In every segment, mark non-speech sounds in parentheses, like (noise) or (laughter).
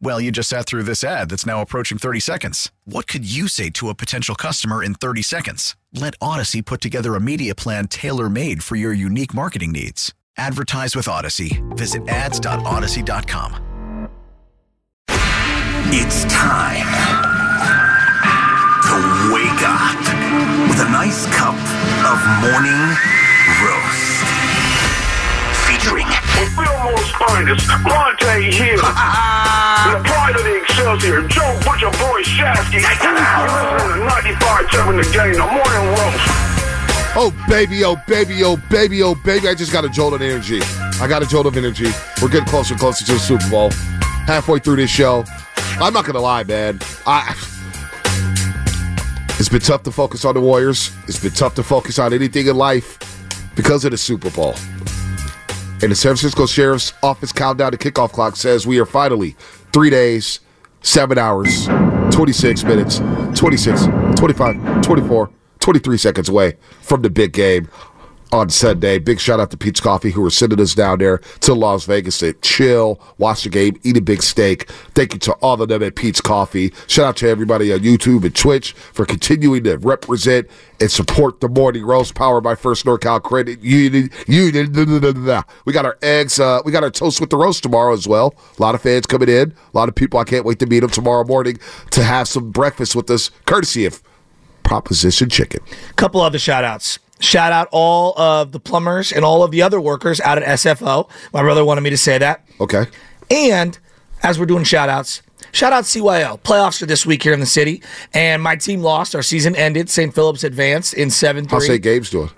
Well, you just sat through this ad that's now approaching 30 seconds. What could you say to a potential customer in 30 seconds? Let Odyssey put together a media plan tailor made for your unique marketing needs. Advertise with Odyssey. Visit ads.odyssey.com. It's time to wake up with a nice cup of morning roast. Fillmore's finest, Bonta Hill. the pride of the Excelsior, Joe Butcher Boy Shasky. You're listening to 95.7 The Game, the morning roast. Oh baby, oh baby, oh baby, oh baby! I just got a jolt of energy. I got a jolt of energy. We're getting closer and closer to the Super Bowl. Halfway through this show, I'm not gonna lie, man. I it's been tough to focus on the Warriors. It's been tough to focus on anything in life because of the Super Bowl. And the San Francisco Sheriff's Office countdown to kickoff clock says we are finally three days, seven hours, 26 minutes, 26, 25, 24, 23 seconds away from the big game on Sunday. Big shout out to Peet's Coffee who are sending us down there to Las Vegas to chill, watch the game, eat a big steak. Thank you to all of them at Peet's Coffee. Shout out to everybody on YouTube and Twitch for continuing to represent and support the morning roast powered by First NorCal Credit. Union. We got our eggs, uh, we got our toast with the roast tomorrow as well. A lot of fans coming in, a lot of people. I can't wait to meet them tomorrow morning to have some breakfast with us, courtesy of Proposition Chicken. Couple other shout outs. Shout out all of the plumbers and all of the other workers out at SFO. My brother wanted me to say that. Okay. And as we're doing shout outs, shout out CYO. Playoffs are this week here in the city. And my team lost. Our season ended. St. Philip's advanced in 7 How's 3. St. Gabe's doing?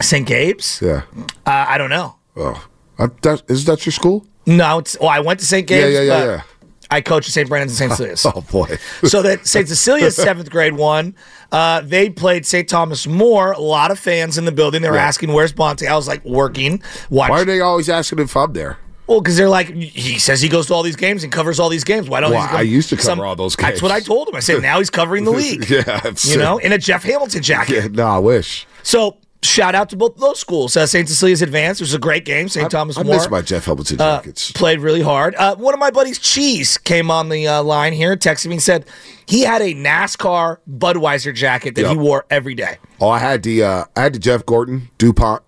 St. Gabe's? Yeah. Uh, I don't know. Oh, I, that, is that your school? No, it's, well, I went to St. Yeah, Gabe's. yeah, yeah, but yeah. I coach at St. Brandon's and St. (laughs) Cecilia's. Oh boy. so that St. Cecilia's seventh grade one, uh, they played St. Thomas More. A lot of fans in the building. They were Yeah. asking, "Where's Bonta?" I was like, "Working." Watch. Why are they always asking if I'm there? Well, because they're like, he says he goes to all these games and covers all these games. Why don't Well, I used to cover all those games? That's what I told him. I said now he's covering the (laughs) league. yeah, you know, in a Jeff Hamilton jacket. Yeah, no, I wish. So shout out to both of those schools. Uh, St. Cecilia's advanced. It was a great game. St. Thomas I More miss my Jeff uh, jackets. played really hard. Uh, one of my buddies, Cheese, came on the uh, line here, texted me and said he had a NASCAR Budweiser jacket that he wore every day. oh, I had the uh, I had the Jeff Gordon Dupont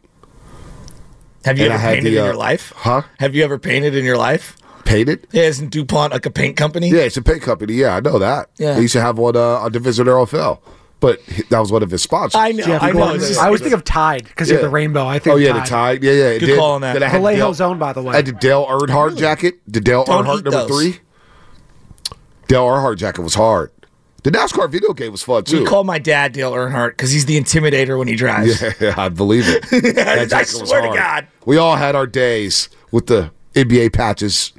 Have you And ever had painted the, in uh, your life? huh? Have you ever painted in your life? painted. Yeah, isn't DuPont like a paint company? Yeah, it's a paint company. Yeah, I know that. Yeah. They used to have one uh, on Division RFL, but he- that was one of his sponsors. I know. Jeff I know. It's just- I always think of Tide because you have the rainbow. I think Oh yeah, Tide. the Tide. Yeah, yeah. Good Then- call on that. then I had Vallejo Dale- Zone, by the way. I had the Dale Earnhardt jacket. The Dale Don't Earnhardt number those. three. Dale Earnhardt jacket was hard. The NASCAR video game was fun too. we call my dad Dale Earnhardt because he's the intimidator when he drives. (laughs) Yeah, I believe it. (laughs) That I jacket was swear to. God. We all had our days with the NBA patches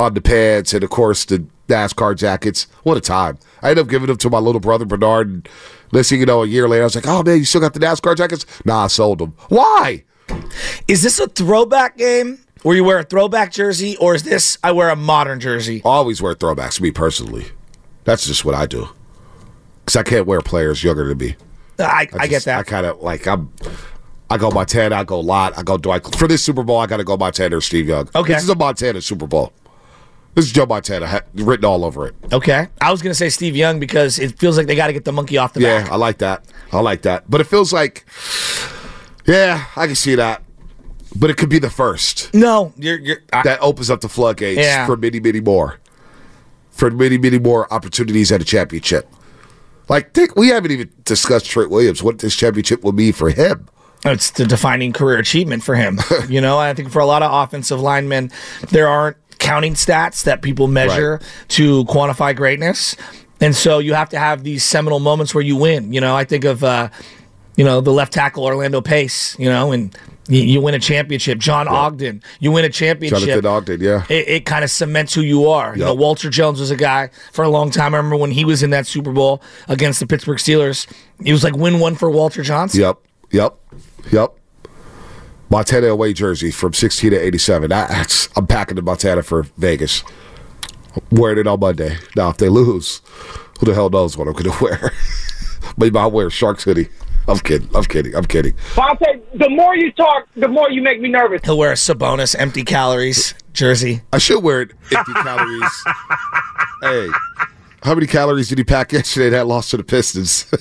on the pads and, of course, the NASCAR jackets. What a time. I ended up giving them to my little brother, Bernard. And listen, you know, a year later, I was like, oh, man, you still got the NASCAR jackets? Nah, I sold them. Why? Is this a throwback game where you wear a throwback jersey, or is this I wear a modern jersey? I always wear throwbacks, me personally. That's just what I do. Because I can't wear players younger than me. I, I, get that. I kind of like I'm. I go Montana. I go Lott. I go Dwight. For this Super Bowl, I got to go Montana or Steve Young. Okay. This is a Montana Super Bowl. This is Joe Montana ha- written all over it. okay. I was gonna say Steve Young because it feels like they got to get the monkey off the Yeah, back. Yeah, I like that. I like that. But it feels like, yeah, I can see that. But it could be the first No, you're you're. I, that opens up the floodgates Yeah. for many, many more. For many, many more opportunities at a championship. Like, think we haven't even discussed Trent Williams. What this championship will be for him. it's the defining career achievement for him. (laughs) you know, I think for a lot of offensive linemen, there aren't counting stats that people measure to quantify greatness. And so you have to have these seminal moments where you win. You know, I think of, uh, you know, the left tackle Orlando Pace, you know, and you, you win a championship. John Ogden, you win a championship. Jonathan Ogden, yeah. It, it kind of cements who you are. You know, Walter Jones was a guy for a long time. I remember when he was in that Super Bowl against the Pittsburgh Steelers. It was like win one for Walter Johnson. Yep, yep, yep. Montana away jersey from 16 to 87. That's, I'm packing the Montana for Vegas. Wearing it on Monday. Now, if they lose, who the hell knows what I'm going (laughs) to wear? Maybe I'll wear a Sharks hoodie. I'm kidding. I'm kidding. I'm kidding. Bonta, the more you talk, the more you make me nervous. He'll wear a Sabonis empty calories jersey. I should wear it. Empty calories. (laughs) Hey, how many calories did he pack yesterday that lost to the Pistons? (laughs)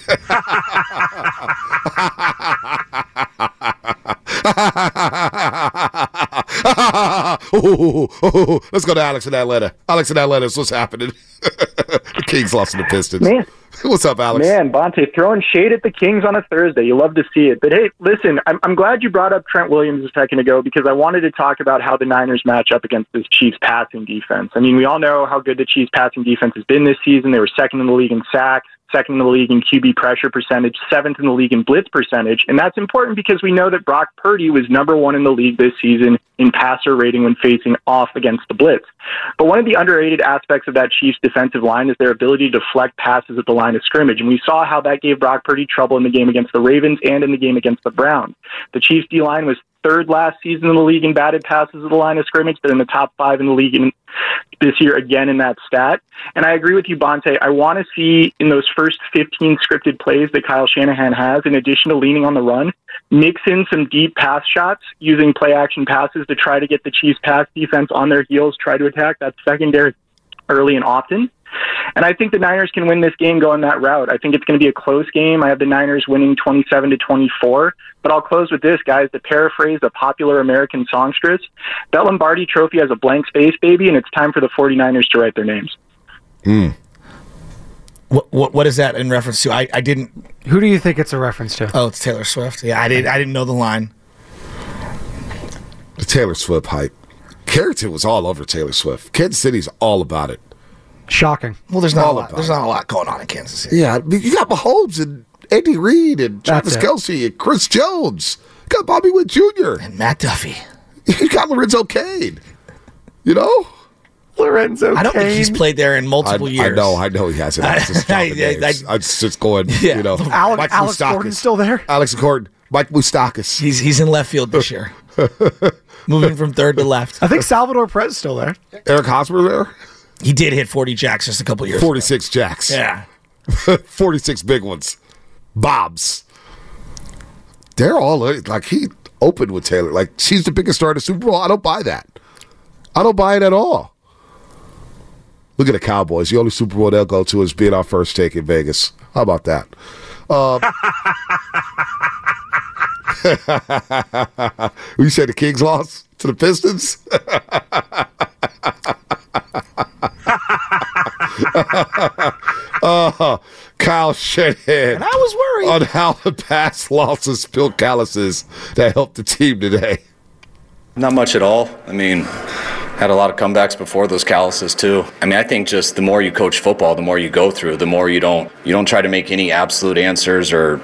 let's go to Alex in Atlanta. Alex in Atlanta, what's happening? (laughs) the Kings lost to the Pistons. Man. (laughs) What's up, Alex? Man, Bonta throwing shade at the Kings on a Thursday. You love to see it. But hey, listen, I'm, I'm glad you brought up Trent Williams a second ago because I wanted to talk about how the Niners match up against this Chiefs passing defense. I mean, we all know how good the Chiefs passing defense has been this season. They were second in the league in sacks, second in the league in QB pressure percentage, seventh in the league in blitz percentage. And that's important because we know that Brock Purdy was number one in the league this season in passer rating when facing off against the blitz. But one of the underrated aspects of that Chiefs defensive line is their ability to deflect passes at the line of scrimmage. And we saw how that gave Brock Purdy trouble in the game against the Ravens and in the game against the Browns. The Chiefs D line was third last season in the league in batted passes at the line of scrimmage. They're in the top five in the league in, this year again in that stat. And I agree with you, Bonta. I want to see in those first 15 scripted plays that Kyle Shanahan has, in addition to leaning on the run, mix in some deep pass shots using play action passes to try to get the Chiefs pass defense on their heels, try to attack that secondary early and often. And I think the Niners can win this game going that route. I think it's going to be a close game. I have the Niners winning 27 to 24. But I'll close with this, guys. To paraphrase a popular American songstress, that Lombardi trophy has a blank space, baby, and it's time for the 49ers to write their names. Hmm. What, what what is that in reference to? I, I didn't. Who do you think it's a reference to? Oh, it's Taylor Swift. Yeah, I didn't. I didn't know the line. The Taylor Swift hype. Carrington was all over Taylor Swift. Kansas City's all about it. Shocking. Well, there's not a lot. There's not a lot going on in Kansas City. Yeah, you got Mahomes and Andy Reid and Travis. Kelce and Chris Jones. You got Bobby Witt Jr. And Matt Duffy. (laughs) You got Lorenzo Cain. You know? Lorenzo. I don't think he's played there in multiple I years. I know, I know he hasn't. I'm just, (laughs) I, I, I, I'm just going, Yeah. you know. Alex, Mike Alex Moustakas. Gordon's still there. Alex Gordon. Mike Moustakas. He's he's in left field this year. (laughs) Moving from third to left. I think Salvador Perez is still there. Eric Hosmer there. He did hit 40 jacks just a couple years. ago. 46 jacks. Yeah. (laughs) 46 big ones. Bobs. They're all like he opened with Taylor. Like she's the biggest star in the Super Bowl. I don't buy that. I don't buy it at all. Look at the Cowboys. The only Super Bowl they'll go to is being our first take in Vegas. How about that? Um, (laughs) you said the Kings lost to the Pistons? (laughs) uh, (laughs) Kyle Shanahan And I was worried. on how the past losses built calluses that helped the team today. Not much at all. I mean, had a lot of comebacks before those calluses too. I mean, I think just the more you coach football, the more you go through, the more you don't you don't try to make any absolute answers or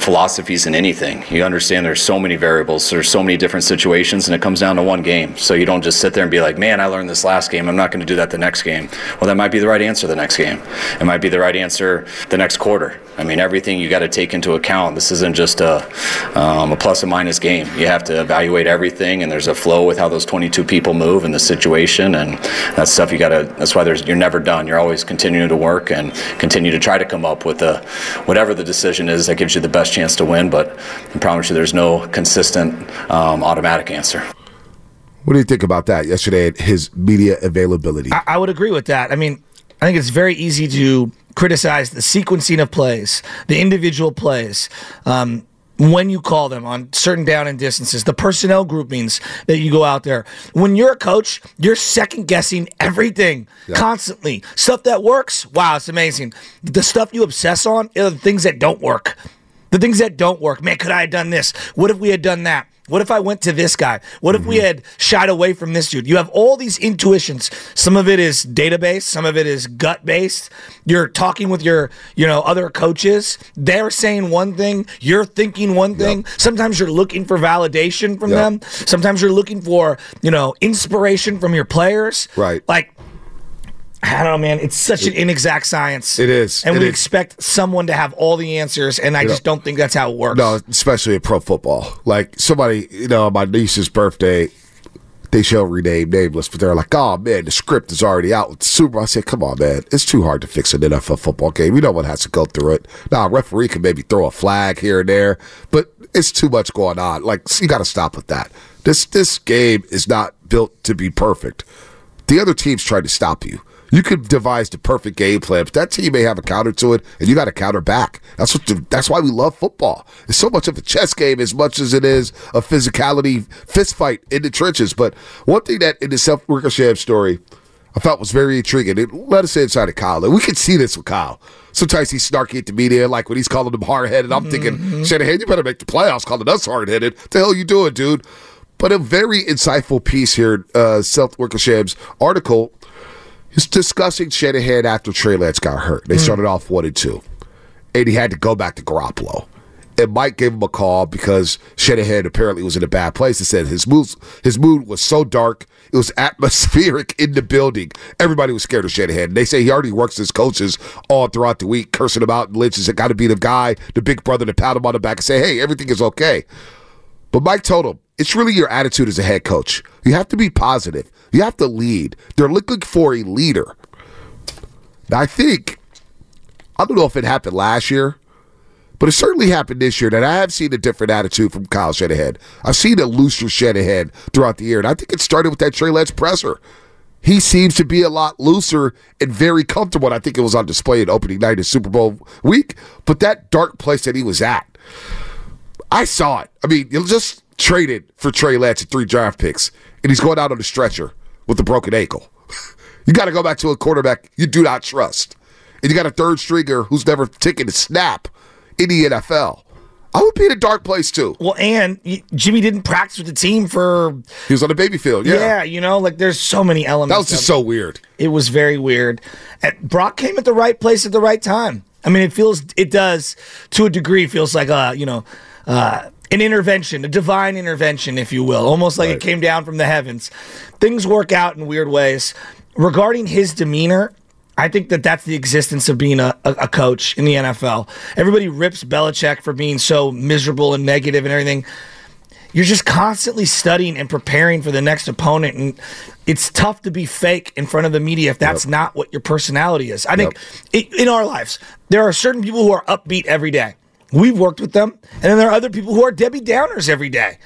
philosophies in anything. You understand there's so many variables, there's so many different situations, and it comes down to one game. So you don't just sit there and be like, man, I learned this last game. I'm not going to do that the next game. Well, that might be the right answer the next game. It might be the right answer the next quarter. I mean, everything you got to take into account. This isn't just a, um, a plus and minus game. You have to evaluate everything, and there's a flow with how those 22 people move in the situation, and that stuff you got to. That's why there's you're never done. You're always continuing to work and continue to try to come up with a whatever the decision is that gives you the best chance to win. But I promise you, there's no consistent um, automatic answer. What do you think about that yesterday? His media availability. I, I would agree with that. I mean, I think it's very easy to criticize the sequencing of plays, the individual plays. Um, when you call them on certain down and distances, the personnel groupings that you go out there. When you're a coach, you're second guessing everything constantly. Stuff that works, wow, it's amazing. The stuff you obsess on are the things that don't work. The things that don't work. Man, could I have done this? What if we had done that? What if I went to this guy? What if we mm-hmm. had shied away from this dude? You have all these intuitions. Some of it is database, some of it is gut based. You're talking with your, you know, other coaches. They're saying one thing, you're thinking one thing. Sometimes you're looking for validation from Yep. them. Sometimes you're looking for, you know, inspiration from your players. Right. Like I don't know, man. It's such an inexact science. It is. And It we is. expect someone to have all the answers, and I You know- just don't think that's how it works. No, especially in pro football. Like somebody, you know, on my niece's birthday, they shall rename nameless, but they're like, "Oh man, the script is already out with the Super." Bowl." I said, "Come on, man, it's too hard to fix an NFL football game. You know what has to go through it. Now, a referee can maybe throw a flag here and there, but it's too much going on. Like, you got to stop with that. This this game is not built to be perfect. The other team's trying to stop you. You could devise the perfect game plan, but that team may have a counter to it, and you got to counter back. That's what. The, that's why we love football. It's so much of a chess game as much as it is a physicality fist fight in the trenches. But one thing that in the Seth Wickersham story, I thought was very intriguing. It let us say inside of Kyle, and we could see this with Kyle. Sometimes he's snarky at the media, like when he's calling them hard headed. I'm thinking, Shanahan, you better make the playoffs, calling us hard headed. The hell you doing, dude? But a very insightful piece here, uh, Seth Wickersham's article is discussing Shanahan after Trey Lance got hurt. They mm. started off one and two, and he had to go back to Garoppolo. And Mike gave him a call because Shanahan apparently was in a bad place. He said his mood, his mood was so dark, it was (laughs) atmospheric in the building. Everybody was scared of Shanahan. They say he already works his coaches all throughout the week, cursing him out. And Lynch has got to be the guy, the big brother, to pat him on the back and say, hey, everything is okay. But Mike told him it's really your attitude as a head coach. You have to be positive. You have to lead. They're looking for a leader. I think I don't know if it happened last year, but it certainly happened this year that I have seen a different attitude from Kyle Shanahan. I've seen a looser Shanahan throughout the year, and I think it started with that Trey Lance presser. He seems to be a lot looser and very comfortable. And I think it was on display at opening night of Super Bowl week. But that dark place that he was at, I saw it. I mean, just traded for Trey Lance at three draft picks, and he's going out on a stretcher with a broken ankle. (laughs) you got to go back to a quarterback you do not trust. And you got a third stringer who's never taken a snap in the NFL. I would be in a dark place too. Well, and Jimmy didn't practice with the team for He was on the baby field. Yeah. yeah, you know, like there's so many elements. That was just so weird. It was very weird. And Brock came at the right place at the right time. I mean, it feels, it does to a degree, feels like a, you know, uh, an intervention, a divine intervention, if you will, almost like it came down from the heavens. Things work out in weird ways. Regarding his demeanor, I think that that's the existence of being a, a, coach in the NFL. Everybody rips Belichick for being so miserable and negative and everything you're just constantly studying and preparing for the next opponent and it's tough to be fake in front of the media if that's not what your personality is i think i in our lives there are certain people who are upbeat every day we've worked with them and then there are other people who are debbie downers every day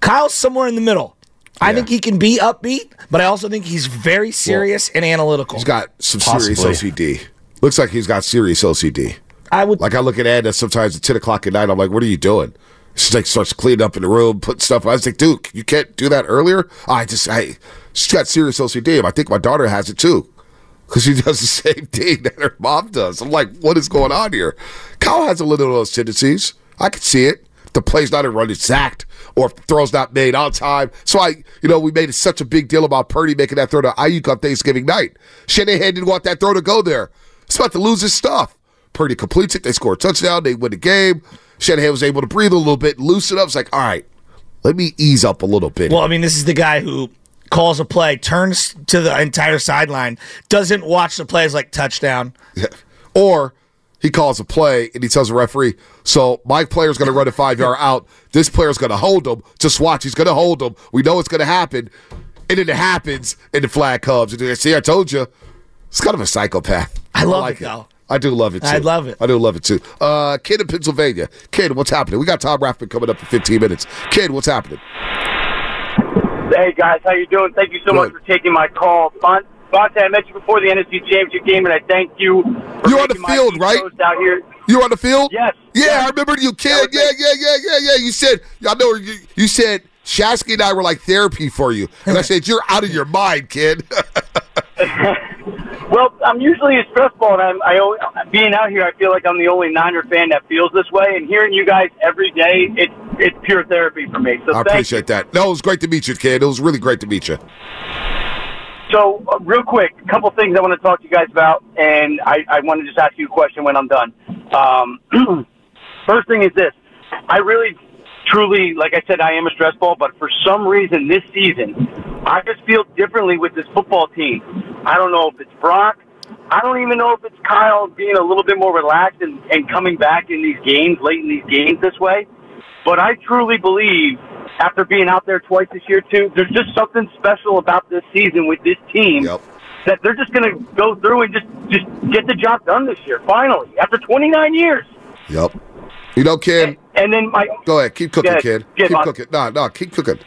kyle's somewhere in the middle i think he can be upbeat but i also think he's very serious and analytical He's got some serious OCD. Looks like he's got serious OCD. I would like. I look at Anna uh, sometimes at ten o'clock at night. I'm like, "What are you doing?" She's like, starts cleaning up in the room, putting stuff. I was like, "Dude, you can't do that earlier." I just, I, she's got serious OCD. I think my daughter has it too, because she does the same (laughs) thing that her mom does. I'm like, "What is going on here?" Kyle has a little of those tendencies. I can see it. If the play's not run exact, or if the throw's not made on time. So I, you know, we made such a big deal about Purdy making that throw to Aiyuk on Thanksgiving night. Shanahan didn't want that throw to go there. It's about to lose his stuff. Purdy completes it. They score a touchdown. They win the game. Shanahan was able to breathe a little bit, loosen up. It's like, all right, let me ease up a little bit. Well, I mean, this is the guy who calls a play, turns to the entire sideline, doesn't watch the plays like touchdown. Or he calls a play and he tells the referee, so my player's going to run a five yard (laughs) out. This player's going to hold him. Just watch. He's going to hold him. We know it's going to happen. And then it happens and the flag comes. And see, I told you. It's kind of a psychopath. I love like it, though. I do love it too. I love it. I do love it too. Uh, kid in Pennsylvania. Kid, what's happening? We got Tom Rathman coming up in 15 minutes. Kid, what's happening? Hey guys, how you doing? Thank you so much for taking my call. Bon- Bonta, I met you before the NFC Championship game, and I thank you. For You're on the field, right? Out here. You on the field? Yes. Yeah, I remember you, kid. Yeah, yeah, yeah, yeah, yeah. You said, I know you, you said Shasky and I were like therapy for you. And I (laughs) said, You're out of your mind, kid. (laughs) (laughs) Well, I'm usually a stress ball, and I'm, I always, being out here, I feel like I'm the only Niner fan that feels this way. And hearing you guys every day, it's it's pure therapy for me. So I appreciate that. No, it was great to meet you, kid. It was really great to meet you. So, uh, real quick, a couple things I want to talk to you guys about, and I, I want to just ask you a question when I'm done. Um, (clears throat) first thing is this: I really, truly, like I said, I am a stress ball, but for some reason this season, I just feel differently with this football team. I don't know if it's Brock. I don't even know if it's Kyle being a little bit more relaxed and, and coming back in these games, late in these games this way. But I truly believe, after being out there twice this year too, there's just something special about this season with this team that they're just going to go through and just just get the job done this year. Finally, after 29 years. Yep. You know, kid. And then my Go ahead, keep cooking, Yeah, kid. yeah, keep Bob. cooking. No, no, keep cooking.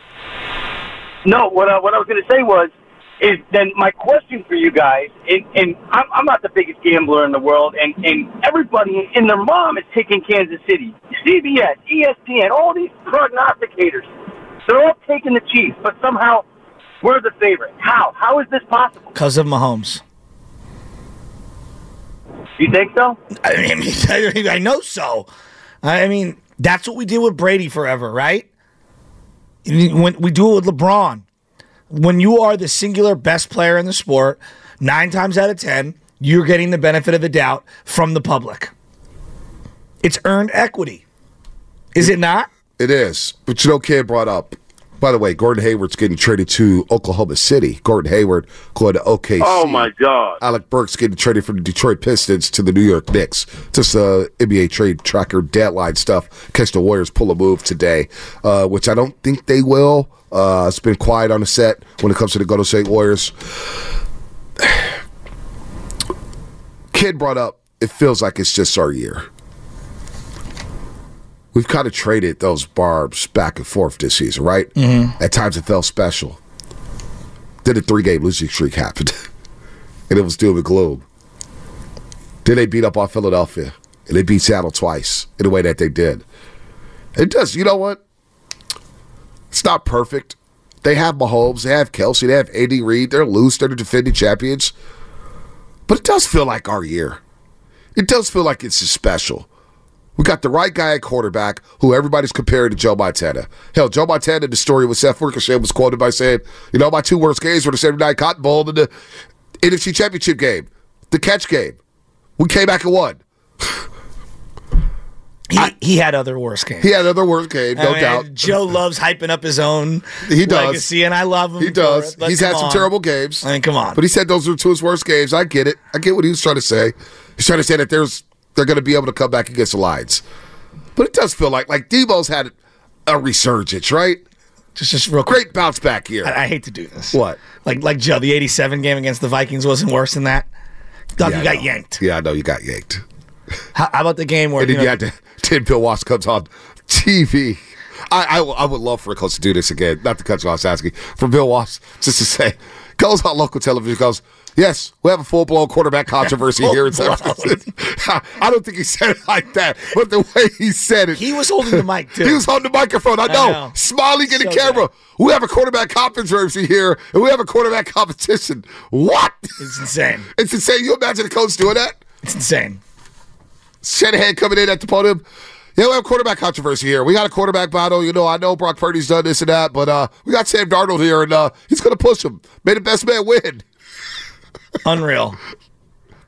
No, what I, what I was going to say was, is then my question for you guys, and, and I'm, I'm not the biggest gambler in the world, and, and everybody and their mom is taking Kansas City, CBS, ESPN, all these prognosticators, they're all taking the Chiefs, but somehow we're the favorite. How? How is this possible? Because of Mahomes. You think so? I mean, (laughs) I know so. I mean, that's what we did with Brady forever, right? When we do it with LeBron, when you are the singular best player in the sport, nine times out of ten, you're getting the benefit of the doubt from the public. It's earned equity, is it not? It is. But you know, kid brought up. By the way, Gordon Hayward's getting traded to Oklahoma City. Gordon Hayward going to OKC. Oh my God. Alec Burks getting traded from the Detroit Pistons to the New York Knicks. Just uh, NBA trade tracker deadline stuff. Catch the Warriors pull a move today, uh, which I don't think they will. Uh, it's been quiet on the set when it comes to the Golden State Warriors. (sighs) Kid brought up, it feels like it's just our year. We've kind of traded those barbs back and forth this season, right? Mhm. At times it felt special. Then a three game losing streak (laughs) happened, and it was doom and gloom. Then they beat up on Philadelphia, and they beat Seattle twice in the way that they did. It does, you know what? It's not perfect. They have Mahomes, they have Kelce, they have Andy Reid, they're loose, they're the defending champions. But it does feel like our year. It does feel like it's special. We got the right guy at quarterback who everybody's comparing to Joe Montana. Hell, Joe Montana, the story with Seth Wickersham was quoted by saying, you know, my two worst games were the Saturday Night Cotton Bowl and the NFC Championship game, the catch game. We came back and won. (sighs) He, he had other worse games. He had other worst games, no I mean, doubt. Joe loves hyping up his own He does. legacy, and I love him. He does. He's had some on. terrible games. I mean, come on. But he said those were two of his worst games. I get it. I get what he was trying to say. He's trying to say that there's they're going to be able to come back against the Lions. But it does feel like like Debo's had a resurgence, right? Just just real great bounce back here. I, I hate to do this. What? Like like Joe, the '87 game against the Vikings wasn't worse than that. Dog, Yeah, you got yanked. Yeah, I know you got yanked. How, how about the game where And then you you had to then Bill Walsh comes on TV. I, I, I would love for a Coach to do this again. Not to cut you off, Shasky. For Bill Walsh, just to say, goes on local television, goes, Yes, we have a full blown quarterback (laughs) controversy here in San Francisco. (laughs) I don't think he said it like that, but the way he said it. He was holding the mic, too. he was holding the microphone. I I know. know. Smiling in the So camera. We have a quarterback controversy here, and we have a quarterback competition. What? It's insane. (laughs) It's insane. You imagine the coach doing that? It's insane. Shanahan coming in at the podium. Yeah, we have quarterback controversy here. We got a quarterback battle. You know, I know Brock Purdy's done this and that, but uh, we got Sam Darnold here, and uh, he's going to push him. May the best man win. Unreal.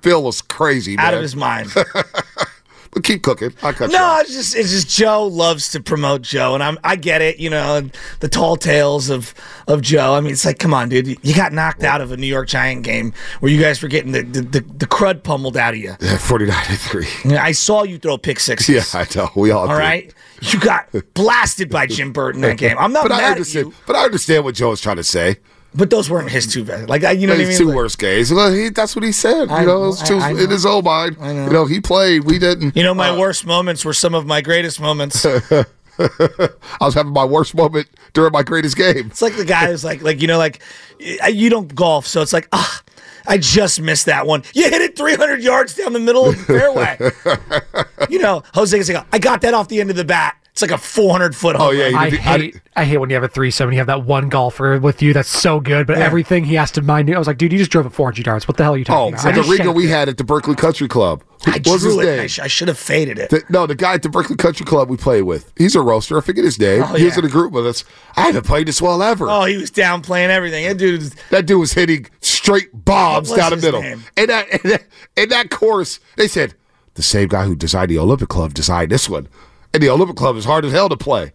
Phil was crazy, man. Out of his mind. (laughs) but keep cooking. I cut No, it's just it's just Joe loves to promote Joe, and I'm I get it, you know, the tall tales of of Joe. I mean, it's like, come on, dude, you got knocked out of a New York Giant game where you guys were getting the the, the, the crud pummeled out of you. Yeah, 49 to 3. I saw you throw pick sixes. Yeah, I know. We all All did. right, you got blasted by Jim Burt that (laughs) game. I'm not but mad I at you, But I understand what Joe was trying to say. But those weren't his two best. Like I, you know what I mean? two Like- worst games. Well, he, that's what he said. I you know, know, it's two, I- I in his own mind. I know. You know, he played. We didn't. You know, my Uh, worst moments were some of my greatest moments. (laughs) I was having my worst moment during my greatest game. It's like the guy who's like, like you know, like you don't golf, so it's like, ah, I just missed that one. You hit it 300 yards down the middle of the fairway. (laughs) you know, Jose is like, I got that off the end of the bat. It's like a 400 foot oh, home. Oh, yeah, run. I hate, I hate when you have a threesome and you have that one golfer with you that's so good, but Yeah. everything he has to mind. I was like, dude, you just drove it 400 yards. What the hell are you Oh, talking about? so I the just we had at the Berkeley Country Club. Who- I what was drew his it. name? I, sh- I should have faded it. The- no, the guy at the Berkeley Country Club we played with. He's a roaster. I forget his name. Oh, he was in a group with us. I haven't played this well ever. oh, he was downplaying everything. That dude. was- That dude was hitting straight bombs What was down the middle. name? And that, and that in that course, they said the same guy who designed the Olympic Club designed this one, and the Olympic Club is hard as hell to play.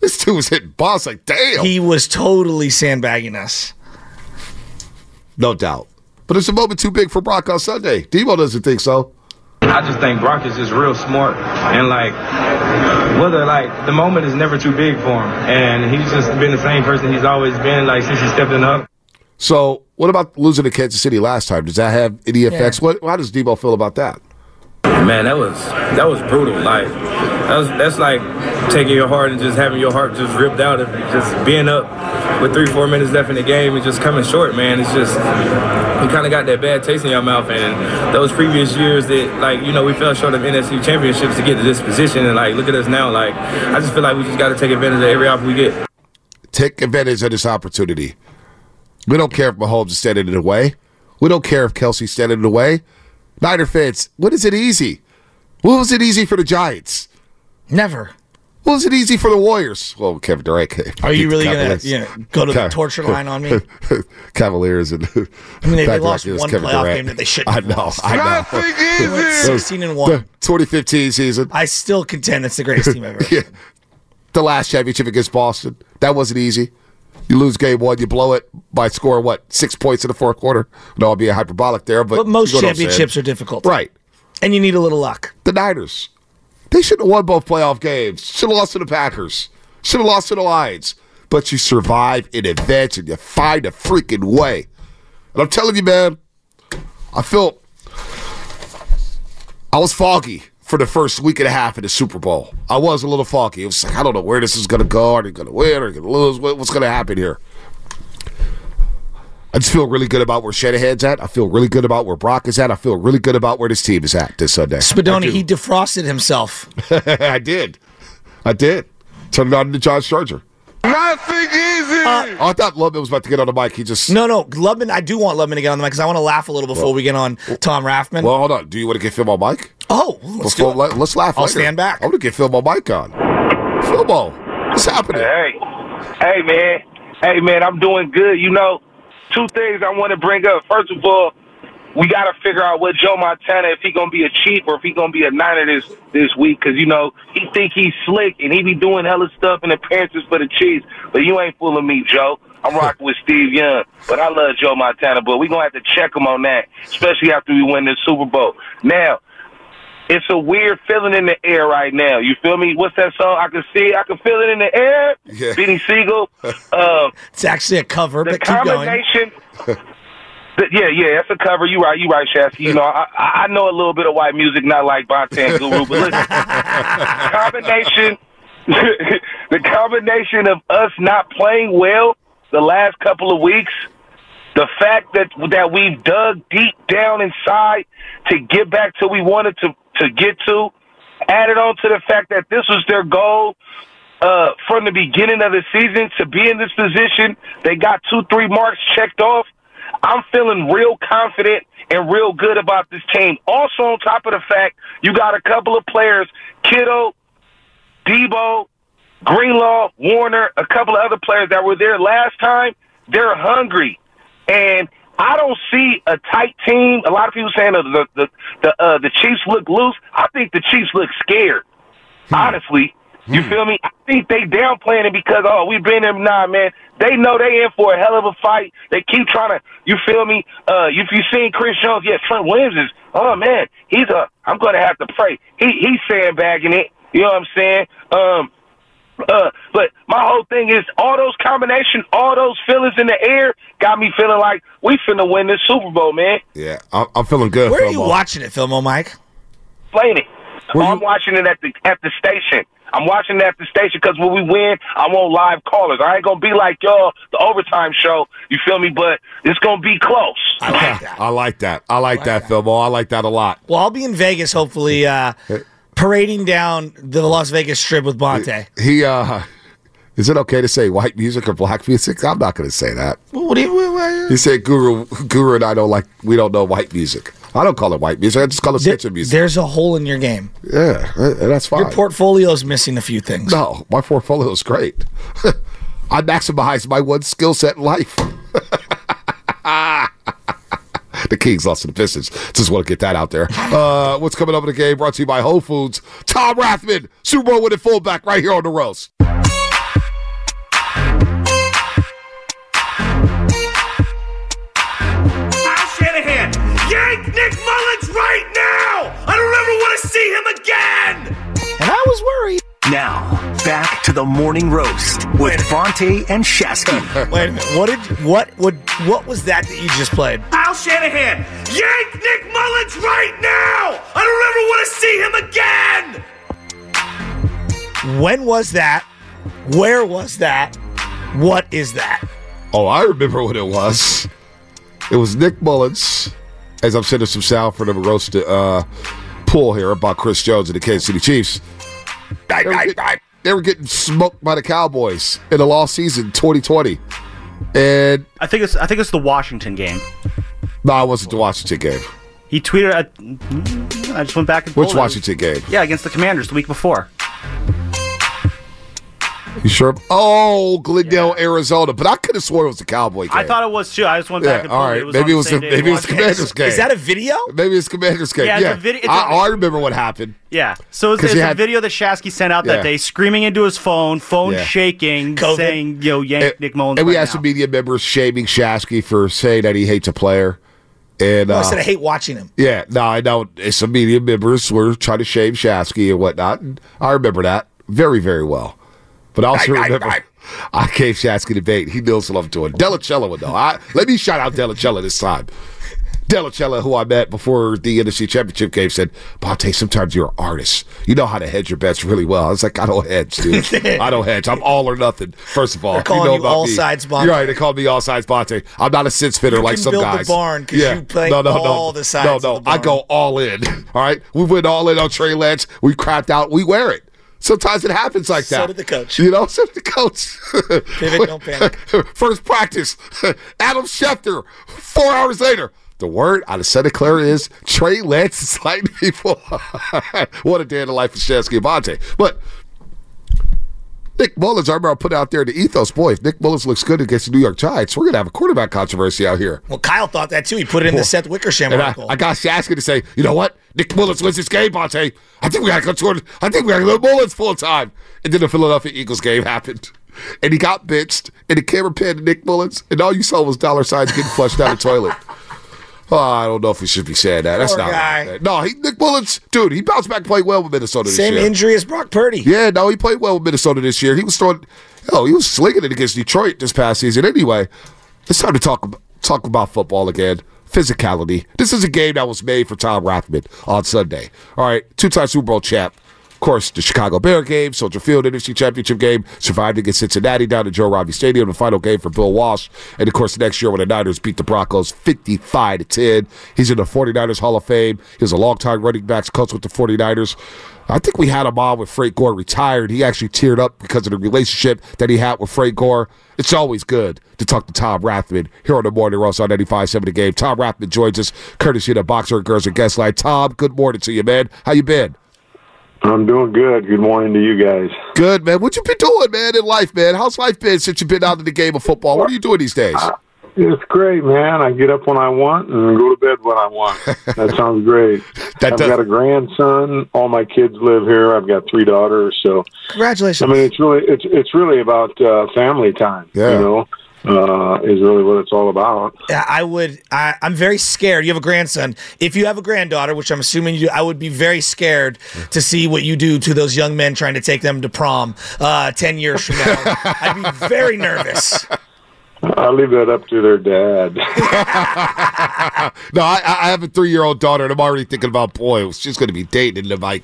This dude was hitting bombs like damn, He was totally sandbagging us. no doubt. But it's a moment too big for Brock on Sunday. Debo doesn't think so. I just think Brock is just real smart and like whether like the moment is never too big for him and he's just been the same person he's always been like since he stepped in the hub. So, what about losing to Kansas City last time? Does that have any effects? What? How does Debo feel about that? Man, that was that was brutal. Like that was that's like taking your heart and just having your heart just ripped out of just being up with three four minutes left in the game and just coming short. Man, it's just you kind of got that bad taste in your mouth. And those previous years that like you know we fell short of NFC championships to get to this position and like look at us now. Like I just feel like we just got to take advantage of every offer we get. Take advantage of this opportunity. We don't care if Mahomes is standing in the way. We don't care if Kelce's standing in the way. Niner fans, when is it easy? When was it easy for the Giants? Never. When was it easy for the Warriors? Well, Kevin Durant. Are you (laughs) really gonna Cavaliers. you know, go to the torture line on me? (laughs) Cavaliers and I mean, they, they lost one Kevin playoff Durant. game that they shouldn't. I have know, lost. I know. They (laughs) went 16 and one. The 2015 season. I still contend that's the greatest team ever. yeah. The last championship against Boston. That wasn't easy. You lose game one, you blow it by scoring what six points in the fourth quarter. No, I'll be a hyperbolic there, but But most you know what I'm saying. championships are difficult, right? And you need a little luck. The Niners, they should have won both playoff games. Should have lost to the Packers. Should have lost to the Lions. But you survive in advance and you find a freaking way. And I'm telling you, man, I felt I was foggy for the first week and a half of the Super Bowl. I was a little foggy. It was like I don't know where this is going to go. Are they going to win? Are they going to lose? What's going to happen here? I just feel really good about where Shanahan's at. I feel really good about where Brock is at. I feel really good about where this team is at this Sunday. I Spadoni, he defrosted himself. (laughs) I did. I did. Turned it on to John Charger. Nothing easy. Uh, oh, I thought Lubman was about to get on the mic. He just. No, no, Lubman. I do want Lubman to get on the mic because I want to laugh a little before we get on Tom Rathman. Well, hold on. Do you want to get Phil on mic? Oh, let's do it. let, us laugh. I'll later. stand back. I'm gonna get Phil on mic on. Philbo, what's happening? Hey, hey, man. Hey, man, I'm doing good. You know, two things I want to bring up. First of all, we got to figure out what Joe Montana if he gonna be a Chief or if he gonna be a Niner this this week. Cause you know he think he's slick and he be doing hella stuff and appearances for the Chiefs. But you ain't fooling me, Joe. I'm rocking with Steve Young, but I love Joe Montana. But we gonna have to check him on that, especially after we win this Super Bowl. Now, it's a weird feeling in the air right now. You feel me? What's that song? I can see, it. I can feel it in the air. Yeah. Benny Siegel. Um, (laughs) it's actually a cover, the but keep going. combination. the- yeah, yeah, that's a cover. You right, you right, Shasky. You know, I, I I know a little bit of white music, not like Bonta and Guru, but listen, (laughs) combination, (laughs) the combination of us not playing well the last couple of weeks, the fact that that we've dug deep down inside to get back to we wanted to to get to, added on to the fact that this was their goal uh, from the beginning of the season to be in this position. They got two, three marks checked off. I'm feeling real confident and real good about this team. Also, on top of the fact, you got a couple of players, Kittle, Debo, Greenlaw, Warner, a couple of other players that were there last time. They're hungry, and I don't see a tight team. A lot of people saying the the the uh, the Chiefs look loose. I think the Chiefs look scared. Honestly, you feel me? I think they downplaying it because oh we've been there. Nah, man, they know they in for a hell of a fight. They keep trying to. You feel me? Uh, if you seen Chris Jones, yeah, Trent Williams is. Oh man, he's a. I'm gonna have to pray. He he's sandbagging it. You know what I'm saying? Um, uh, but my whole thing is all those combination, all those feelings in the air got me feeling like we finna win this Super Bowl, man. Yeah, I'm, I'm feeling good. Where are you Philbo. watching it, Filmo Mike? Playing it. I'm watching it at the at the station. I'm watching it at the station because when we win, I want live callers. I ain't gonna be like y'all, the overtime show. You feel me? But it's gonna be close. I like that. (laughs) I like that. I like that, Philbo. I like that a lot. Well, I'll be in Vegas hopefully uh, parading down the Las Vegas Strip with Bonta. He uh is it okay to say white music or black music? I'm not going to say that. What do you? What, what, He said Guru Guru and I don't like we don't know white music. I don't call it white music. I just call it sketchy music. There's a hole in your game. Yeah, that's fine. Your portfolio's missing a few things. no, my portfolio is great. (laughs) I maximize my one skill set in life. (laughs) the Kings lost to the Pistons. Just want to get that out there. Uh, what's coming up in the game? Brought to you by Whole Foods. Tom Rathman, Super Bowl winning fullback, right here on the roast. Al Shanahan, yank Nick Mullens right now! I don't ever want to see him again! And I was worried. Now, back to the morning roast with Bonta and Shasky. (laughs) Wait a minute. What did what would what was that that you just played? Al Shanahan, yank Nick Mullens right now! I don't ever want to see him again! When was that? Where was that? What is that? Oh, I remember what it was. It was Nick Mullens, as I'm sending some sound for the roast uh, pool here about Chris Jones and the Kansas City Chiefs. They were, getting, they were getting smoked by the Cowboys in the lost season 2020. And I think it's I think it's the Washington game. no, it wasn't the Washington game. He tweeted. At, hmm, I just went back and Which pulled it. Washington game? Yeah, against the Commanders the week before. You sure? Oh, Glendale, Arizona. But I could have sworn it was the Cowboy game. I thought it was too. I just went back Yeah, and all pulled it. it was maybe it was the the maybe it was Commanders game. Is that a video? Maybe it's Commanders game. Yeah, Yeah, it's a vid- it's a- I, I remember what happened. Yeah. So it's, 'Cause it's a had- video that Shasky sent out Yeah. that day, screaming into his phone, phone Yeah. shaking, saying, "Yo, yank And, Nick Mullens." and we right had now. some media members shaming Shasky for saying that he hates a player. And No, I uh, said I hate watching him. yeah, no, I know some media members were trying to shame Shasky and whatnot. And I remember that very, very well. But I also I- I- remember I- (laughs) I gave Shasky the bait. He knows what I'm doing. Delacella would know. I, let me shout out Delacella this time. Delacella, who I met before the NFC Championship game, said, Bonta, sometimes you're an artist. You know how to hedge your bets really well. I was like, I don't hedge, dude. (laughs) I don't hedge. I'm all or nothing, first of all. They're calling know you about all me. sides Bonta. You're right. They call me all sides Bonta. I'm not a sense fitter You like some build the guys. barn 'cause you play all the sides No, no. the I go all in. (laughs) All right. We went all in on Trey Lance. We crapped out. We wear it. Sometimes it happens like that. So did the coach. You know, (laughs) so did the coach. Pivot, don't panic. (laughs) First practice, (laughs) Adam Schefter. Four hours later, the word out of Santa Clara is Trey Lance is lighting people. what a day in the life of Shansky Avante. But Nick Mullens, I remember I put out there the ethos. Boy, if Nick Mullens looks good against the New York Giants, we're going to have a quarterback controversy out here. Well, Kyle thought that too. He put it in the Seth Wickersham And I, article. I got Shasky to say, you know what? Nick Mullens wins this game, Bonta. I think we got to go toward, I think we got to go to Mullens full time. And then the Philadelphia Eagles game happened. And he got benched, and the camera panned to Nick Mullens, and all you saw was dollar signs getting flushed down the toilet. Oh, I don't know if we should be saying that. That's Poor not guy. right. No, he, Nick Mullens, dude, he bounced back and played well with Minnesota Same year. Same injury as Brock Purdy. Yeah, no, he played well with Minnesota this year. He was throwing, hell, he was slinging it against Detroit this past season. Anyway, it's time to talk talk about football again. Physicality. This is a game that was made for Tom Rathman on Sunday. All right, two-time Super Bowl champ. Of course, the Chicago Bear game, Soldier Field NFC Championship game, survived against Cincinnati down at Joe Robbie Stadium, the final game for Bill Walsh. And of course, the next year when the Niners beat the Broncos 55 to 10. He's in the 49ers Hall of Fame. He was a longtime running backs coach with the 49ers. I think we had him on when Frank Gore retired. He actually teared up because of the relationship that he had with Frank Gore. It's always good to talk to Tom Rathman here on the Morning Roast on 95.7 The Game. Tom Rathman joins us, courtesy of the Boxer Girls and Guest Line. Tom, good morning to you, man. How you been? I'm doing good. Good morning to you guys. Good, man. What you been doing, man, in life, man? How's life been since you've been out in the game of football? What are you doing these days? It's great, man. I get up when I want and go to bed when I want. (laughs) That sounds great. That I've does- got a grandson. All my kids live here. I've got three daughters. So Congratulations. I mean, it's really it's it's really about uh, family time. Yeah. You know, uh, is really what it's all about. I would. I, I'm very scared. You have a grandson. If you have a granddaughter, which I'm assuming you do, I would be very scared to see what you do to those young men trying to take them to prom uh, ten years from now. (laughs) I'd be very nervous. I leave that up to their dad. (laughs) no, I, I have a three year old daughter, and I'm already thinking about, boy, she's going to be dating in like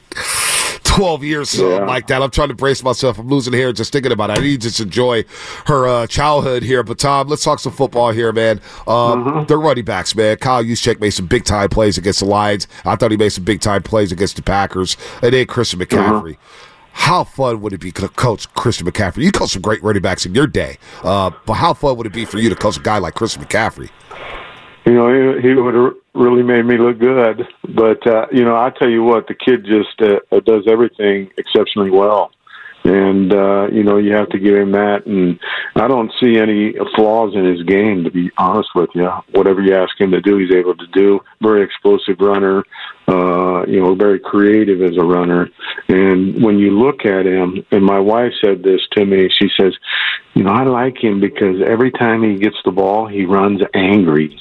12 years something Yeah. like that. I'm trying to brace myself. I'm losing hair just thinking about it. I need to just enjoy her uh, childhood here. But Tom, let's talk some football here, man. Um, Mm-hmm. They're running backs, man. Kyle Juszczyk made some big time plays against the Lions. I thought he made some big time plays against the Packers. And then Christian McCaffrey. How fun would it be to coach Christian McCaffrey? You coached some great running backs in your day, uh, but how fun would it be for you to coach a guy like Christian McCaffrey? You know, he, he would really made me look good. But uh, you know, I tell you what, the kid just uh, uh, does everything exceptionally well, and uh, you know, you have to give him that. And I don't see any flaws in his game, to be honest with you. Whatever you ask him to do, he's able to do. Very explosive runner. Uh, you know, very creative as a runner. And when you look at him, and my wife said this to me, she says, you know, I like him because every time he gets the ball, he runs angry.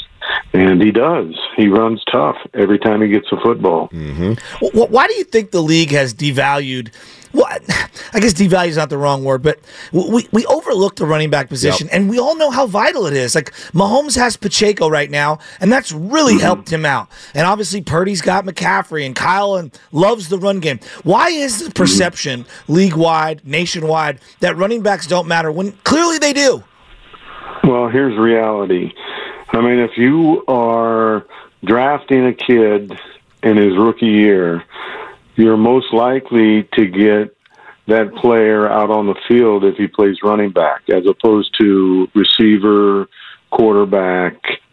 And he does. He runs tough every time he gets a football. Mm-hmm. Why do you think the league has devalued? Well, I guess devalue is not the wrong word, but we we overlook the running back position, and we all know how vital it is. Like Mahomes has Pacheco right now, and that's really helped him out. And obviously, Purdy's got McCaffrey, and Kyle and loves the run game. Why is the perception league wide, nationwide, that running backs don't matter when clearly they do? Well, here's reality. I mean, if you are drafting a kid in his rookie year, you're most likely to get that player out on the field if he plays running back, as opposed to receiver, quarterback,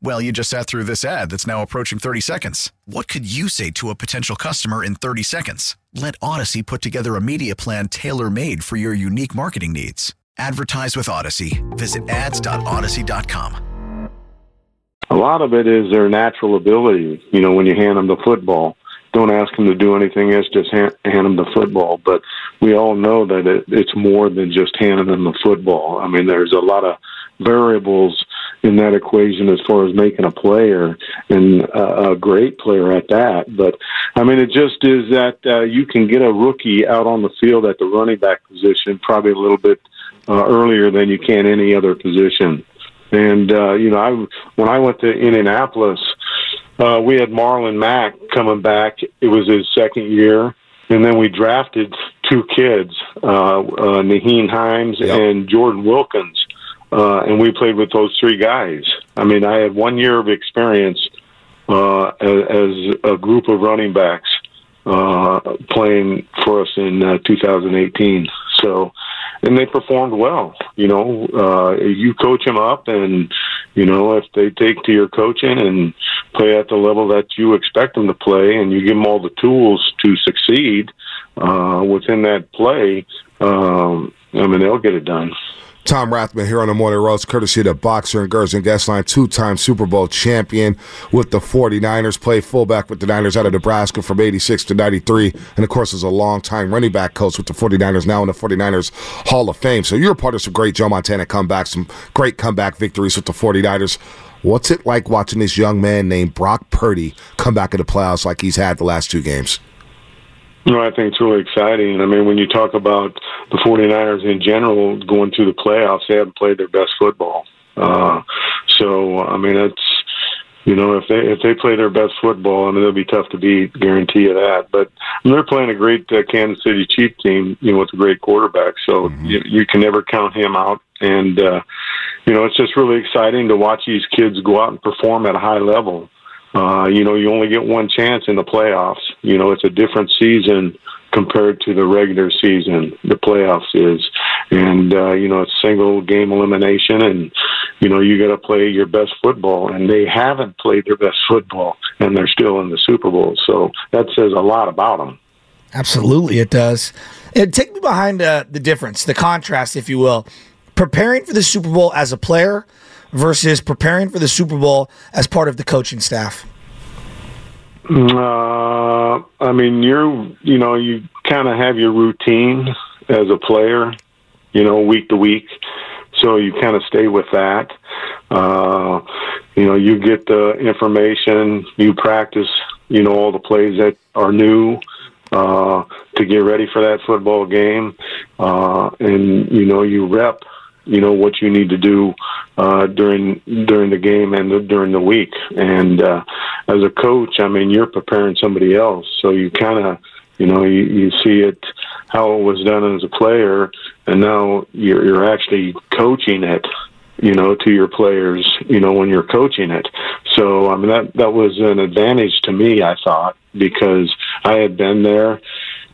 Well, you just sat through this ad that's now approaching 30 seconds. What could you say to a potential customer in 30 seconds? Let Odyssey put together a media plan tailor made for your unique marketing needs. Advertise with Odyssey. Visit ads.odyssey.com. a lot of it is their natural ability. You know, when you hand them the football, don't ask them to do anything else, just hand, hand them the football. But we all know that it, it's more than just handing them the football. I mean, there's a lot of variables in that equation as far as making a player and uh, a great player at that. But I mean, it just is that uh, you can get a rookie out on the field at the running back position probably a little bit uh, earlier than you can any other position. And uh, you know, I when I went to Indianapolis, uh, we had Marlon Mack coming back. It was his second year, and then we drafted two kids, uh, uh, Nyheim Hines and Jordan Wilkins, uh, and we played with those three guys. I mean, I had one year of experience uh, as, as a group of running backs uh, playing for us in uh, 2018. So, and they performed well. You know, uh, you coach them up, and you know if they take to your coaching and play at the level that you expect them to play, and you give them all the tools to succeed uh, within that play, um, I mean they'll get it done. Tom Rathman here on the Morning Roast, courtesy of the Boxer and Gerson Guest Line, two time Super Bowl champion with the 49ers, played fullback with the Niners out of Nebraska from 86 to 93, and of course, is a long time running back coach with the 49ers, now in the 49ers Hall of Fame. So you're a part of some great Joe Montana comebacks, some great comeback victories with the 49ers. What's it like watching this young man named Brock Purdy come back in the playoffs like he's had the last two games? No, I think it's really exciting. I mean, when you talk about the 49ers in general going to the playoffs, they haven't played their best football. Uh, so, I mean, it's, you know, if they if they play their best football, I mean, they'll be tough to beat. Guarantee you that. But I mean, they're playing a great uh, Kansas City Chief team, you know, with a great quarterback. So you, you can never count him out. And uh, you know, it's just really exciting to watch these kids go out and perform at a high level. Uh, you know, you only get one chance in the playoffs. You know, it's a different season compared to the regular season. The playoffs is, and uh, you know it's single game elimination, and you know you got to play your best football, and they haven't played their best football, and they're still in the Super Bowl. So that says a lot about them. Absolutely, it does. And take me behind uh, the difference, the contrast, if you will. Preparing for the Super Bowl as a player versus preparing for the Super Bowl as part of the coaching staff. Uh, I mean, you're, you know, you kind of have your routine as a player, you know, week to week. So you kind of stay with that. Uh, you know, you get the information, you practice, you know, all the plays that are new uh, to get ready for that football game. Uh, and, you know, you rep you know what you need to do uh, during during the game and the, during the week. And uh, as a coach, I mean, you're preparing somebody else, so you kind of you know you, you see it how it was done as a player, and now you're you're actually coaching it. You know, to your players, you know, when you're coaching it. So, I mean, that that was an advantage to me. I thought because I had been there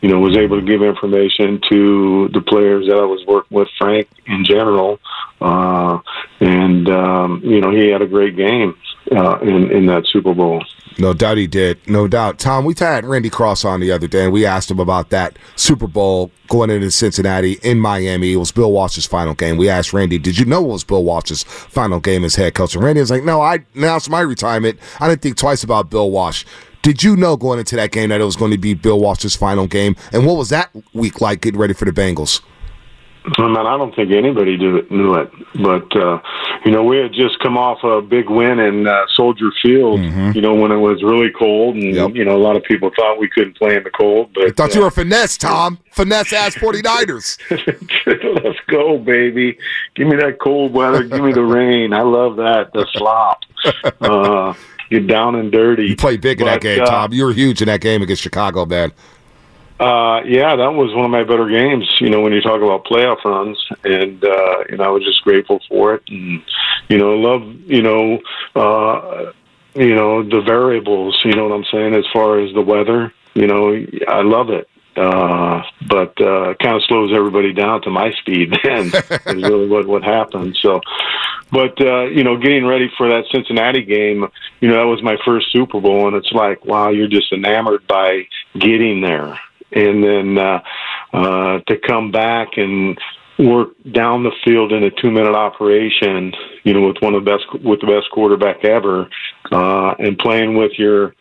you know, was able to give information to the players that I was working with, Frank in general, uh, and um, you know, he had a great game uh, in in that Super Bowl. No doubt he did. No doubt. Tom, we had Randy Cross on the other day, and we asked him about that Super Bowl going into Cincinnati in Miami. It was Bill Walsh's final game. We asked Randy, did you know it was Bill Walsh's final game as head coach? And Randy was like, no, I announced my retirement. I didn't think twice about Bill Walsh. Did you know going into that game that it was going to be Bill Walsh's final game? And what was that week like getting ready for the Bengals? I mean, I don't think anybody do, knew it, but uh, you know, we had just come off a big win in uh, Soldier Field. Mm-hmm. You know, when it was really cold, and you know, a lot of people thought we couldn't play in the cold. But I thought uh, you were finesse, Tom. Finesse ass (laughs) 49ers. (laughs) Let's go, baby. Give me that cold weather. Give me the rain. I love that. The slop. (laughs) Get down and dirty. You played big in that game, uh, Tom. You were huge in that game against Chicago, man. Uh, yeah, that was one of my better games. You know, when you talk about playoff runs, and uh, you know, I was just grateful for it, and you know, love, you know, uh, you know, the variables. You know what I'm saying as far as the weather. You know, I love it. Uh, but uh, kind of slows everybody down to my speed. (laughs) Then is really what what happened. So, but uh, you know, getting ready for that Cincinnati game, you know, that was my first Super Bowl, and it's like, wow, you're just enamored by getting there, and then uh, uh, to come back and work down the field in a two minute operation, you know, with one of the best with the best quarterback ever, uh, and playing with your,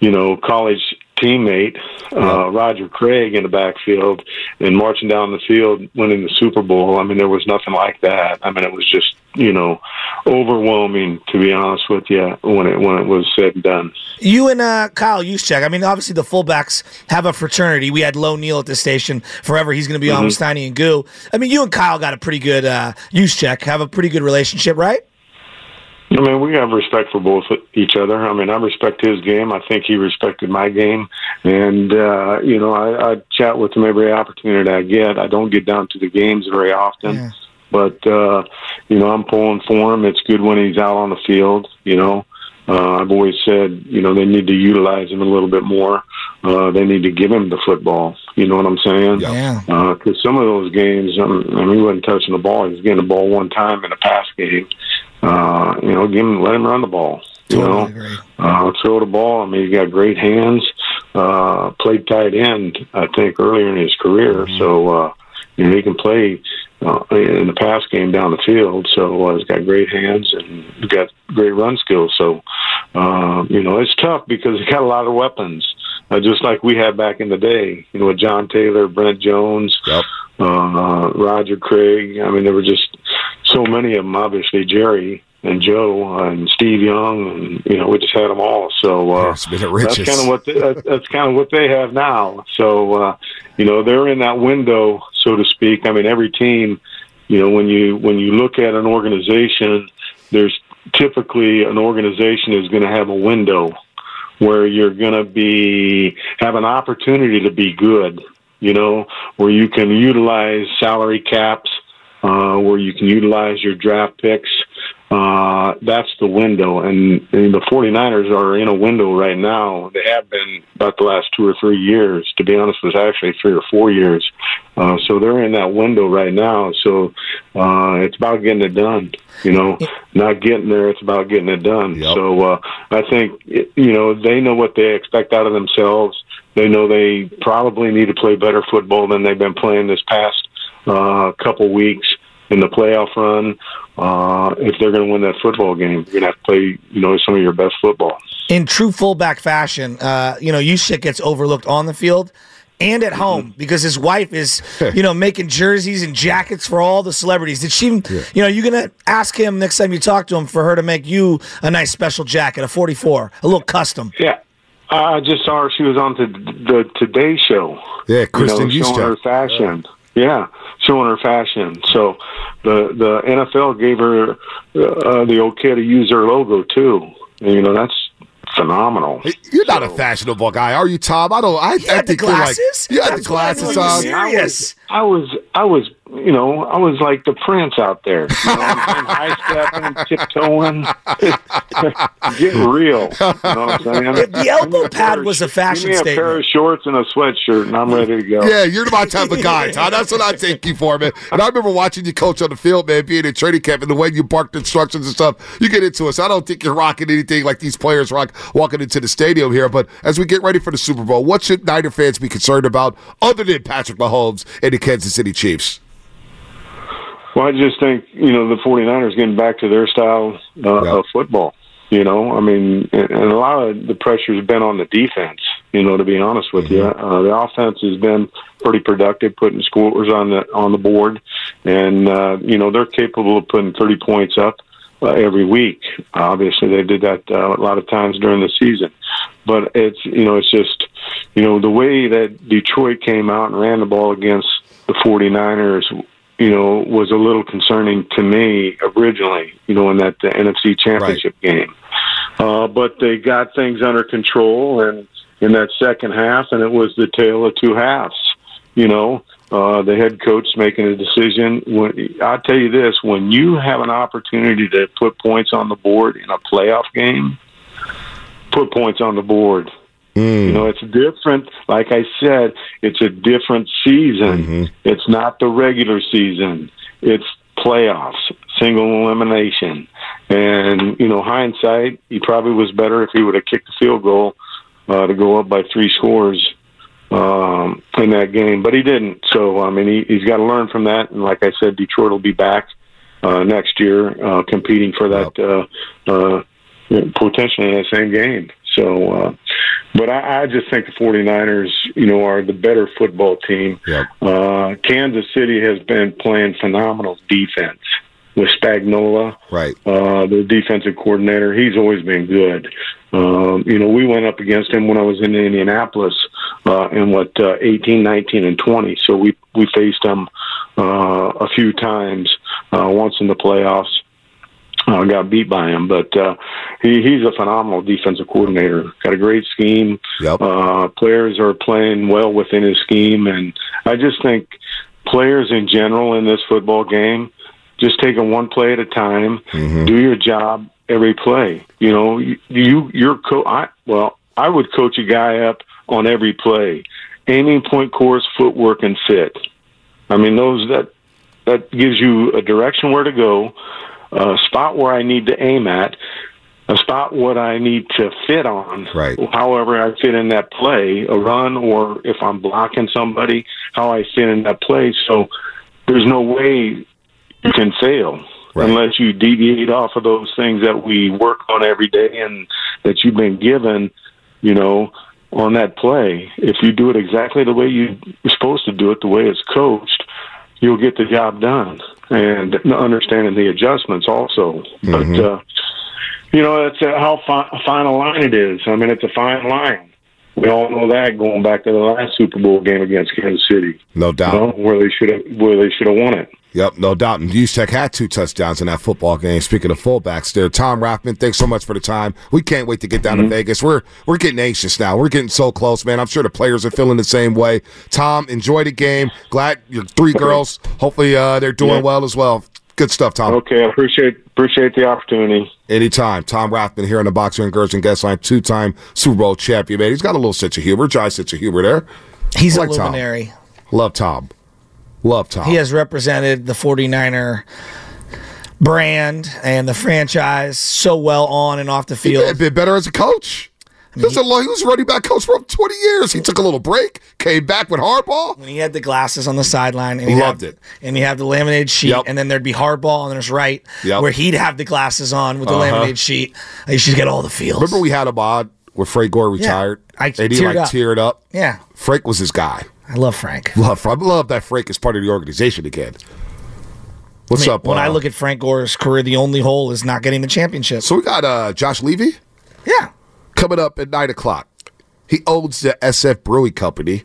you know, college teammate uh, Roger Craig in the backfield and marching down the field, winning the Super Bowl. I mean, there was nothing like that. I mean, it was just you know overwhelming to be honest with you when it when it was said and done. You and uh, Kyle Juszczyk. I mean, obviously the fullbacks have a fraternity. We had Low Neal at the station forever. He's going to be on Mhm. with Steiny and Goo. I mean, you and Kyle got a pretty good uh, Juszczyk have a pretty good relationship, right? I mean, we have respect for both each other. I mean, I respect his game. I think he respected my game, and uh, you know, I, I chat with him every opportunity I get. I don't get down to the games very often, but uh, you know, I'm pulling for him. It's good when he's out on the field. You know, uh, I've always said, you know, they need to utilize him a little bit more. Uh, they need to give him the football. You know what I'm saying? Yeah. Because some of those games, um, I mean, he wasn't touching the ball. He was getting the ball one time in a pass game. Uh, you know, give him, let him run the ball. You know, uh, throw the ball. I mean, he's got great hands. Uh, played tight end, I think, earlier in his career. So, uh, you know, he can play uh, in the pass game down the field. So uh, he's got great hands and got great run skills. So, uh, you know, it's tough because he's got a lot of weapons, uh, just like we had back in the day. You know, with John Taylor, Brent Jones, uh, Roger Craig. I mean, there were just so many of them. Obviously, Jerry and Joe and Steve Young, and you know, we just had them all. So uh, It's been the that's kind of what they, that, that's kind of what they have now. So uh, you know, they're in that window, so to speak. I mean, every team, you know, when you when you look at an organization, there's typically an organization is going to have a window where you're going to be have an opportunity to be good. You know, where you can utilize salary caps, uh, where you can utilize your draft picks, uh, that's the window. And, and the 49ers are in a window right now. They have been about the last two or three years. To be honest, it was actually three or four years. Uh, so they're in that window right now. So uh, it's about getting it done. You know, not getting there. It's about getting it done. So uh, I think you know they know what they expect out of themselves. They know they probably need to play better football than they've been playing this past uh, couple weeks in the playoff run. Uh, if they're going to win that football game, you're going to have to play, you know, some of your best football. In true fullback fashion, uh, you know, Juszczyk gets overlooked on the field and at home because his wife is, (laughs) you know, making jerseys and jackets for all the celebrities. Did she, you know, you're gonna ask him next time you talk to him for her to make you a nice special jacket, a 44, a little custom? Yeah. I just saw her. She was on the, the Today Show. Yeah, Kristin you know, showing her fashion. Yeah, showing her fashion. So the the NFL gave her uh, the okay to use their logo too. And, you know that's phenomenal. You're not a fashionable guy, are you, Tom? I don't. I, I think you're like you had the glasses on. I was, I was, I was, you know, I was like the prince out there. You know, (laughs) high stepping, tiptoeing, (laughs) getting real. You know what I'm saying? The elbow pad was a fashion Give me a pair of shorts and a sweatshirt, and I'm ready to go. Yeah, you're my type of guy, Tom. That's what I take you for, man. And I remember watching you coach on the field, man, being in training camp, and the way you barked instructions and stuff. You get into us. I don't think you're rocking anything like these players rock walking into the stadium here. But as we get ready for the Super Bowl, what should Niner fans be concerned about other than Patrick Mahomes and the Kansas City Chiefs? Well, I just think you know the 49ers getting back to their style uh, of football. You know, I mean, and, a lot of the pressure has been on the defense. You know, to be honest with you, uh, the offense has been pretty productive, putting scores on the on the board, and uh, you know they're capable of putting 30 points up uh, every week. Obviously, they did that uh, a lot of times during the season, but it's you know it's just you know the way that Detroit came out and ran the ball against the 49ers you know, was a little concerning to me originally, you know, in that uh, NFC championship game. Uh, but they got things under control and in that second half, and it was the tale of two halves, you know. Uh, the head coach making a decision. When I'll tell you this, when you have an opportunity to put points on the board in a playoff game, put points on the board. You know, it's different. Like I said, it's a different season. It's not the regular season. It's playoffs, single elimination. And, you know, hindsight, he probably was better if he would have kicked the field goal uh, to go up by three scores um, in that game. But he didn't. So, I mean, he, he's got to learn from that. And like I said, Detroit will be back uh, next year uh, competing for that uh, uh, potentially in the same game. So, uh, but I, I just think the 49ers, you know, are the better football team. Uh, Kansas City has been playing phenomenal defense with Spagnuolo, right? Uh, the defensive coordinator. He's always been good. Um, you know, we went up against him when I was in Indianapolis uh, in what uh, 18, 19, and 20. So we we faced him uh, a few times. Uh, once in the playoffs, uh, got beat by him, but uh, he, he's a phenomenal defensive coordinator. Got a great scheme. Uh, players are playing well within his scheme, and I just think players in general in this football game just take it one play at a time. Do your job every play. You know, you, you you're co- I well, I would coach a guy up on every play, aiming, point course, footwork, and fit. I mean, those that that gives you a direction where to go, a spot where I need to aim at, a spot what I need to fit on. Right. However, I fit in that play, a run, or if I'm blocking somebody, how I fit in that play. So there's no way you can fail unless you deviate off of those things that we work on every day and that you've been given. You know, on that play, if you do it exactly the way you're supposed to do it, the way it's coached, you'll get the job done. And understanding the adjustments also, but uh, you know, it's how fi- fine a line it is. I mean, it's a fine line. We all know that going back to the last Super Bowl game against Kansas City, No doubt. you know, where they should have where they should have won it. Yep, no doubt. And Tech had two touchdowns in that football game. Speaking of fullbacks there, Tom Rathman, thanks so much for the time. We can't wait to get down Mm-hmm. to Vegas. We're we're getting anxious now. We're getting so close, man. I'm sure the players are feeling the same way. Tom, enjoy the game. Glad your three girls. Hopefully uh, they're doing Yeah. well as well. Good stuff, Tom. Okay, I appreciate appreciate the opportunity. Anytime. Tom Rathman here on the Boxer and Gerson Guest Line, two time Super Bowl champion, man. He's got a little sense of humor, dry sense of humor there. He's like a Tom. luminary. Love Tom. Love Tom. He has represented the 49er brand and the franchise so well on and off the He field. had been better as a coach. He was, a, he was a running back coach for 20 years. He took a little break, came back with Harbaugh. when he had the glasses on the sideline and he Loved had, it. and he had the laminated sheet Yep. and then there'd be Harbaugh and there's right Yep. where he'd have the glasses on with the Uh-huh. laminated sheet you should get all the feels Remember we had him on when Frank Gore retired? I and he teared like up. teared up. yeah Frank was his guy. I love Frank Love, I love that Frank is part of the organization again. What's I mean, up? when uh, I look at Frank Gore's career the only hole is not getting the championship So we got uh, Josh Levy yeah coming up at nine o'clock. He owns the SF Brewing Company,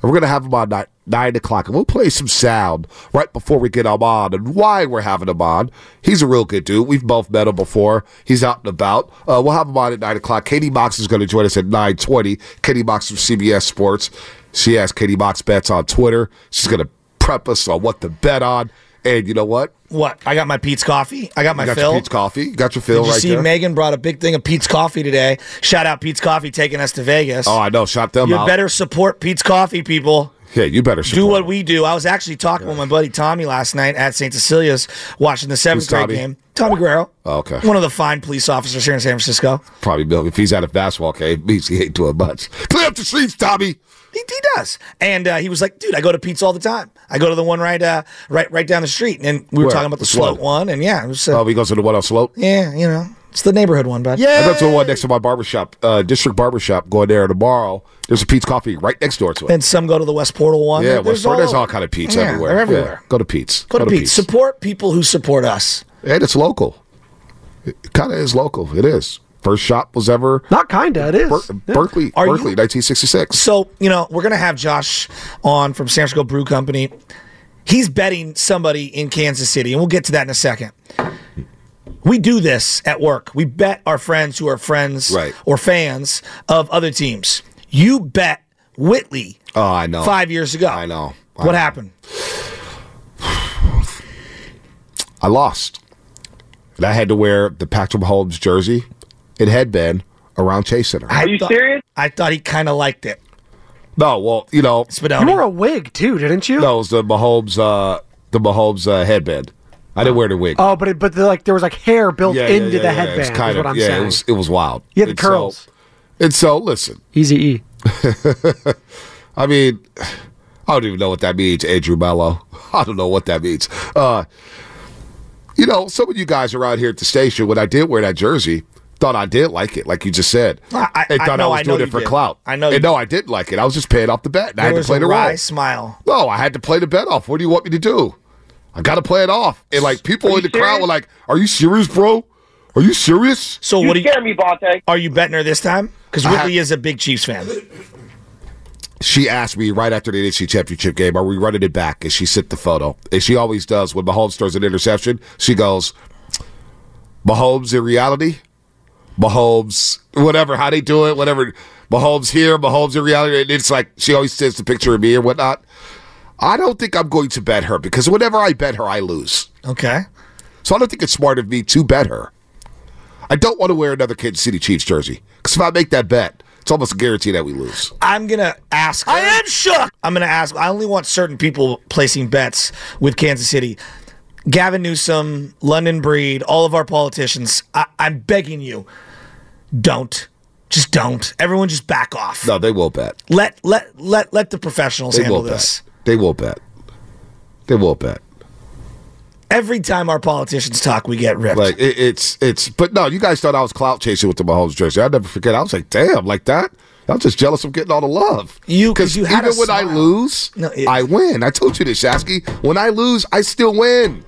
and we're gonna have him on nine, nine o'clock, and we'll play some sound right before we get him on and why we're having him on. He's a real good dude. We've both met him before. He's out and about. Uh, we'll have him on at nine o'clock. Katie Box is going to join us at nine twenty. Katie Box from CBS Sports. She has Katie Box bets on Twitter. She's going to prep us on what to bet on. And you know what? what I got my Peet's coffee I got my You got fill your Peet's coffee. You got your fill Did you right see there. Megan brought a big thing of Peet's Coffee today? Shout out Peet's Coffee taking us to Vegas. oh, I know. Shot them you out. better support Peet's Coffee, people. yeah, you better support Do what we do. I was actually talking with my buddy Tommy last night at St. Cecilia's watching the seventh grade game. Tommy Guerrero. Oh, okay. One of the fine police officers here in San Francisco. Probably Bill. If he's at a basketball game, means he ain't doing much. Clear up the streets, Tommy. He, he does. And uh, he was like, dude, I go to Peet's all the time. I go to the one right uh, right right down the street. And we were Where? talking about the slope one? And yeah, it was, uh, Oh, he goes to the one on slope. yeah, you know, it's the neighborhood one, bud. I go to the one next to my barbershop, uh, district barbershop. Going there tomorrow. There's a Peet's Coffee right next door to it. And some go to the West Portal one. yeah, There- West Florida, there's all kind of Peet's Yeah, everywhere. They're Yeah, everywhere. Go to Peet's. Go to Peet's. Support people who support us. And it's local. It kind of is local. It is. First shop was ever Not kinda, it is. Ber- Yeah. Berkeley. Are you- Berkeley, 1966. So, you know, we're going to have Josh on from San Francisco Brew Company. He's betting somebody in Kansas City, and we'll get to that in a second. We do this at work. We bet our friends who are friends Right. or fans of other teams. You bet Whitley Oh, I know. five years ago. I know. I What know. happened? (sighs) I lost. And I had to wear the Patrick Mahomes jersey and headband around Chase Center. I Are you thought- serious? I thought he kind of liked it. No, well, you know, You wore a wig too, didn't you? no, it was the Mahomes, uh, the Mahomes uh, headband. I didn't wear the wig. Oh, but it, but the, like there was like hair built Yeah, yeah, into yeah, the yeah, headband. It's kind is of what I'm yeah. saying. It was it was wild. Yeah, the And so- curls. and so, listen, Easy E. (laughs) I mean, I don't even know what that means, Andrew Mello. (laughs) I don't know what that means. Uh, you know, some of you guys around here at the station, when I did wear that jersey, thought I did like it, like you just said. I- I- and I thought I, know- was I know doing it for did. clout. I know And you no, I didn't like it. I was just paying off the bet. And I There had to play a the wry role. smile. No, I had to play the bet off. What do you want me to do? I got to play it off. And like people Are in you the crowd were like, "Are you serious, bro? Are you serious?" So You what do you, scare me, Bonta. are you betting her this time? Because Whitley ha- is a big Chiefs fan. she asked me right after the NFC Championship game, "Are we running it back?" And she sent the photo, and she always does when Mahomes throws an interception. She goes, "Mahomes in reality, Mahomes, whatever how they do it, whatever. Mahomes here, Mahomes in reality." And it's like she always sends the picture of me and whatnot. I don't think I'm going to bet her because whenever I bet her, I lose. Okay. So I don't think it's smart of me to bet her. I don't want to wear another Kansas City Chiefs jersey because if I make that bet, it's almost a guarantee that we lose. I'm gonna ask. I am shook. I'm gonna ask. I only want certain people placing bets with Kansas City. Gavin Newsom, London Breed, all of our politicians. I, I'm begging you, don't. Just don't. Everyone, just back off. No, they will bet. Let let let let the professionals They handle this. bet. They will bet. They will bet. Every time our politicians talk, we get ripped. Like it, it's it's. But no, you guys thought I was clout chasing with the Mahomes jersey. I'll never forget. I was like, damn, like that. I'm just jealous of getting all the love. You- because you even had a when I lose, No, it- I win. I told you this, Shasky. When I lose, I still win.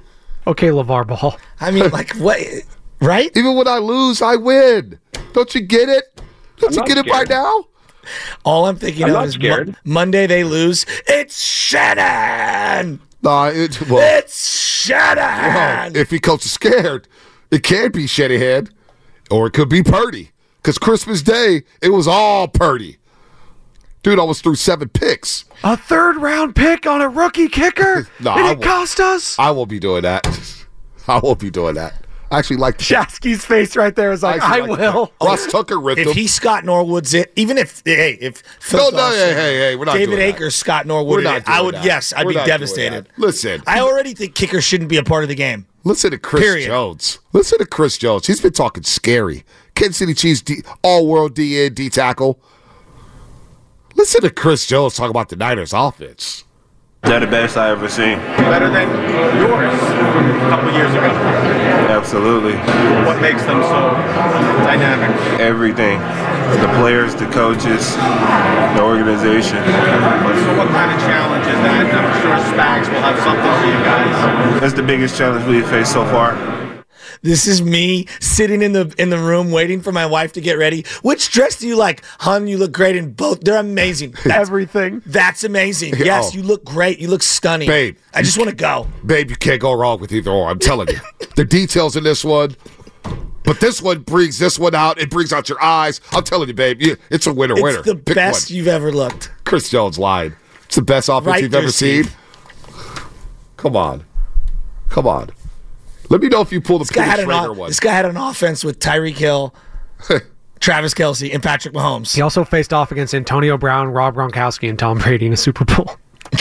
Okay, LeVar Ball. I mean, like what? Right? Even when I lose, I win. Don't you get it? Don't you not get it by now? All I'm thinking I'm of is scared. Mon- Monday they lose. It's Shannon. No, it, well, It's Shannon. well, if he coach is scared, it can't be Shanahan, or it could be Purdy. Because Christmas Day, it was all Purdy. Dude, I was through seven picks. A third round pick on a rookie kicker? (laughs) No, and I it won't. cost us? I won't be doing that. (laughs) I won't be doing that. I actually like the Shasky's face right there is like, I, actually like the- will. Ross Tucker ripped If him. he Scott Norwood's it, even if hey, if Phil No, no, Dawson, hey, hey, hey, we're not David doing that. Akers, Scott We're Norwood, not it, I would that. yes, I'd We're be devastated. Listen, I already think kickers shouldn't be a part of the game. Listen to Chris Period. Jones. Listen to Chris Jones. He's been talking scary. Kansas City Chiefs D, all world D in D tackle. Listen to Chris Jones talk about the Niners offense. They're the best I ever seen. Better than yours from a couple years ago. Absolutely. What makes them so dynamic? Everything. The players, the coaches, the organization. So what kind of challenge is that? I'm sure Spags will have something for you guys. That's the biggest challenge we've faced so far. This is me sitting in the in the room waiting for my wife to get ready. Which dress do you like? Hun, you look great in both. They're amazing. (laughs) That's, Everything. That's amazing. Yes, oh. you look great. You look stunning. Babe, I just want to go. Babe, you can't go wrong with either or. I'm telling you. (laughs) the details in this one, but this one brings this one out. It brings out your eyes. I'm telling you, babe, it's a winner, It's winner. the Pick best one. you've ever looked. Chris Jones lied. It's the best offense Right you've there, ever seen. Come on. Come on. Let me know if you pull the This guy, Peter had an Schrager off- one. this guy had an offense with Tyreek Hill, (laughs) Travis Kelce, and Patrick Mahomes. He also faced off against Antonio Brown, Rob Gronkowski, and Tom Brady in a Super Bowl (laughs)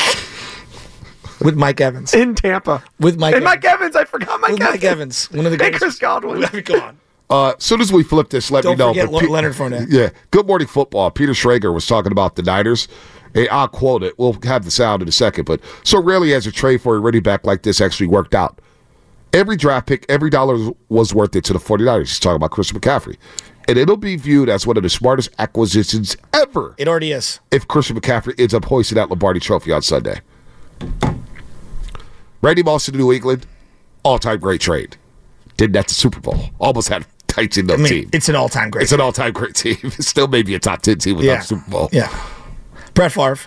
with Mike Evans in Tampa. With Mike and Mike Evans, I forgot Mike With Evans. Mike Evans, one of the And greatest. Chris Godwin. Come on. Uh, as soon as we flip this, let Don't me know. forget But Le- Leonard Fournette. Yeah. Good morning, football. Peter Schrager was talking about the Niners. Hey, I'll quote it. We'll have the sound in a second. But so rarely has a trade for a running back like this actually worked out. Every draft pick, every dollar was worth it to the 49ers. He's talking about Christian McCaffrey. And it'll be viewed as one of the smartest acquisitions ever It already is. if Christian McCaffrey ends up hoisting that Lombardi trophy on Sunday. Randy Moss to New England, all time great trade. Did that to Super Bowl. Almost had in the I mean, team. it's an all-time great. It's an all time great team. It's (laughs) still maybe a top 10 team without Yeah. Super Bowl. Yeah. Brett Favre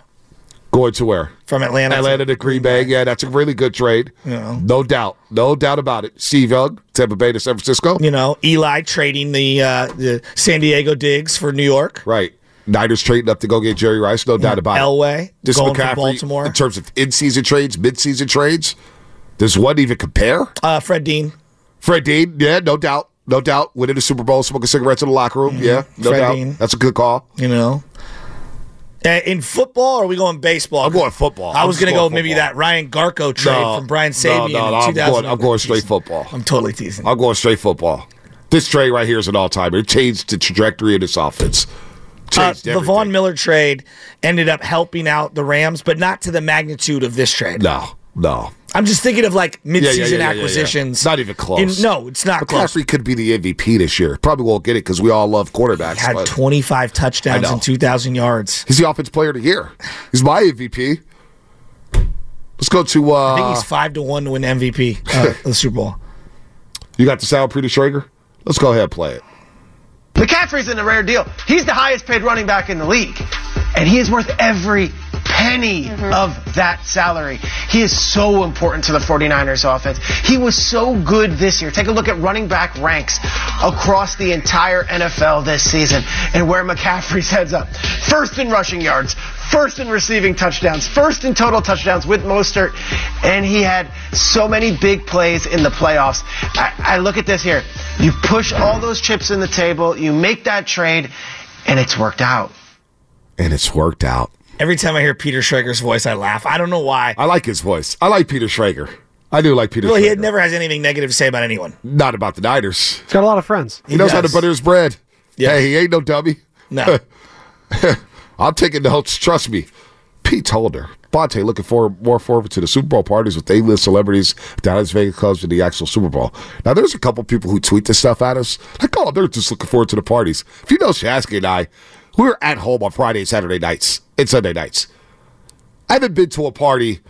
Going to where? from Atlanta. Atlanta to Green Bay. Yeah, that's a really good trade. Yeah. No doubt. No doubt about it. Steve Young, Tampa Bay to San Francisco. You know, Eli trading the uh, the San Diego digs for New York. Right. Niners trading up to go get Jerry Rice. No doubt about it. Elway This going McCaffrey, Baltimore. in terms of in season trades, mid season trades, does one even compare? Uh, Fred Dean. Fred Dean, yeah, no doubt. No doubt. Winning the Super Bowl, smoking cigarettes in the locker room. Yeah, no Fred doubt. Dean. That's a good call. You know. Uh, in football, or are we going baseball? I'm going football. I was going to go going maybe that Ryan Garco trade No, from Brian no, Sabian no, no, in I'm 2000. going, I'm going straight football. I'm totally teasing. I'm going straight football. This trade right here is an all timer. It changed the trajectory of this offense. Uh, the. Von Miller trade ended up helping out the Rams, but not to the magnitude of this trade. No, no. I'm just thinking of like Yeah, yeah, yeah, mid-season yeah, yeah, yeah. acquisitions. Not even close. In- no, it's not close. McCaffrey could be the MVP this year. Probably won't get it because we all love quarterbacks. Had 25 touchdowns and 2,000 yards. he's the offense player of the year. He's my MVP. Let's go to. Uh, I think he's five to one to win MVP uh, (laughs) of the Super Bowl. you got the sound, Peter Schrager? Let's go ahead and play it. McCaffrey's in a rare deal. He's the highest paid running back in the league, and he is worth every penny mm-hmm. of that salary. He is so important to the 49ers offense. He was so good this year. Take a look at running back ranks across the entire NFL this season and where McCaffrey's heads up. First in rushing yards, first in receiving touchdowns, first in total touchdowns with Mostert, and he had so many big plays in the playoffs. I, I look at this here. You push all those chips in the table, you make that trade, and it's worked out. And it's worked out. Every time I hear Peter Schrager's voice, I laugh. I don't know why. I like his voice. I like Peter Schrager. I do like Peter Well, he Schrager. had never has anything negative to say about anyone. Not about the Niners. He's got a lot of friends. He, knows how to butter his bread. Hey, he ain't no dummy. No. (laughs) I'm taking notes. Trust me. Pete Holder, Bonta looking forward, more forward to the Super Bowl parties with A-list celebrities, down Dallas Vegas clubs, and the actual Super Bowl. Now, there's a couple people who tweet this stuff at us. Like, oh, they're just looking forward to the parties. If you know Shasky and I, we're at home on Friday and Saturday nights and Sunday nights. I haven't been to a party.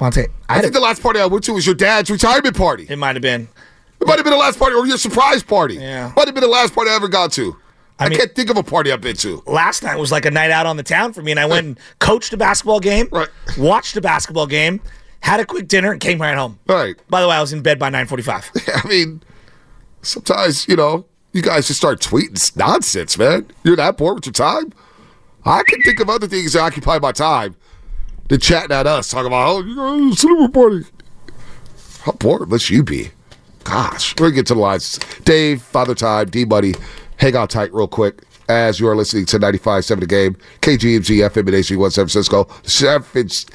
Monte, I, think the last party I went to was your dad's retirement party. It might have been. It might have been the last party or your surprise party. Yeah. Might have been the last party I ever got to. I, mean- can't think of a party I've been to. Last night was like a night out on the town for me, and I went and coached a basketball game, watched a basketball game, had a quick dinner, and came right home. Right. By the way, I was in bed by 9:45. (laughs) I mean, sometimes, you know, you guys just start tweeting nonsense, man. You're that bored with your time? I can think of other things that occupy my time than chatting at us, talking about, oh, you know, Super party. How bored must you be? Gosh, we're gonna get to the lines. Dave, Father Time, D Buddy, hang on tight real quick as you are listening to 95.7 The Game, KGMZ FM and HD1 San Francisco. The San,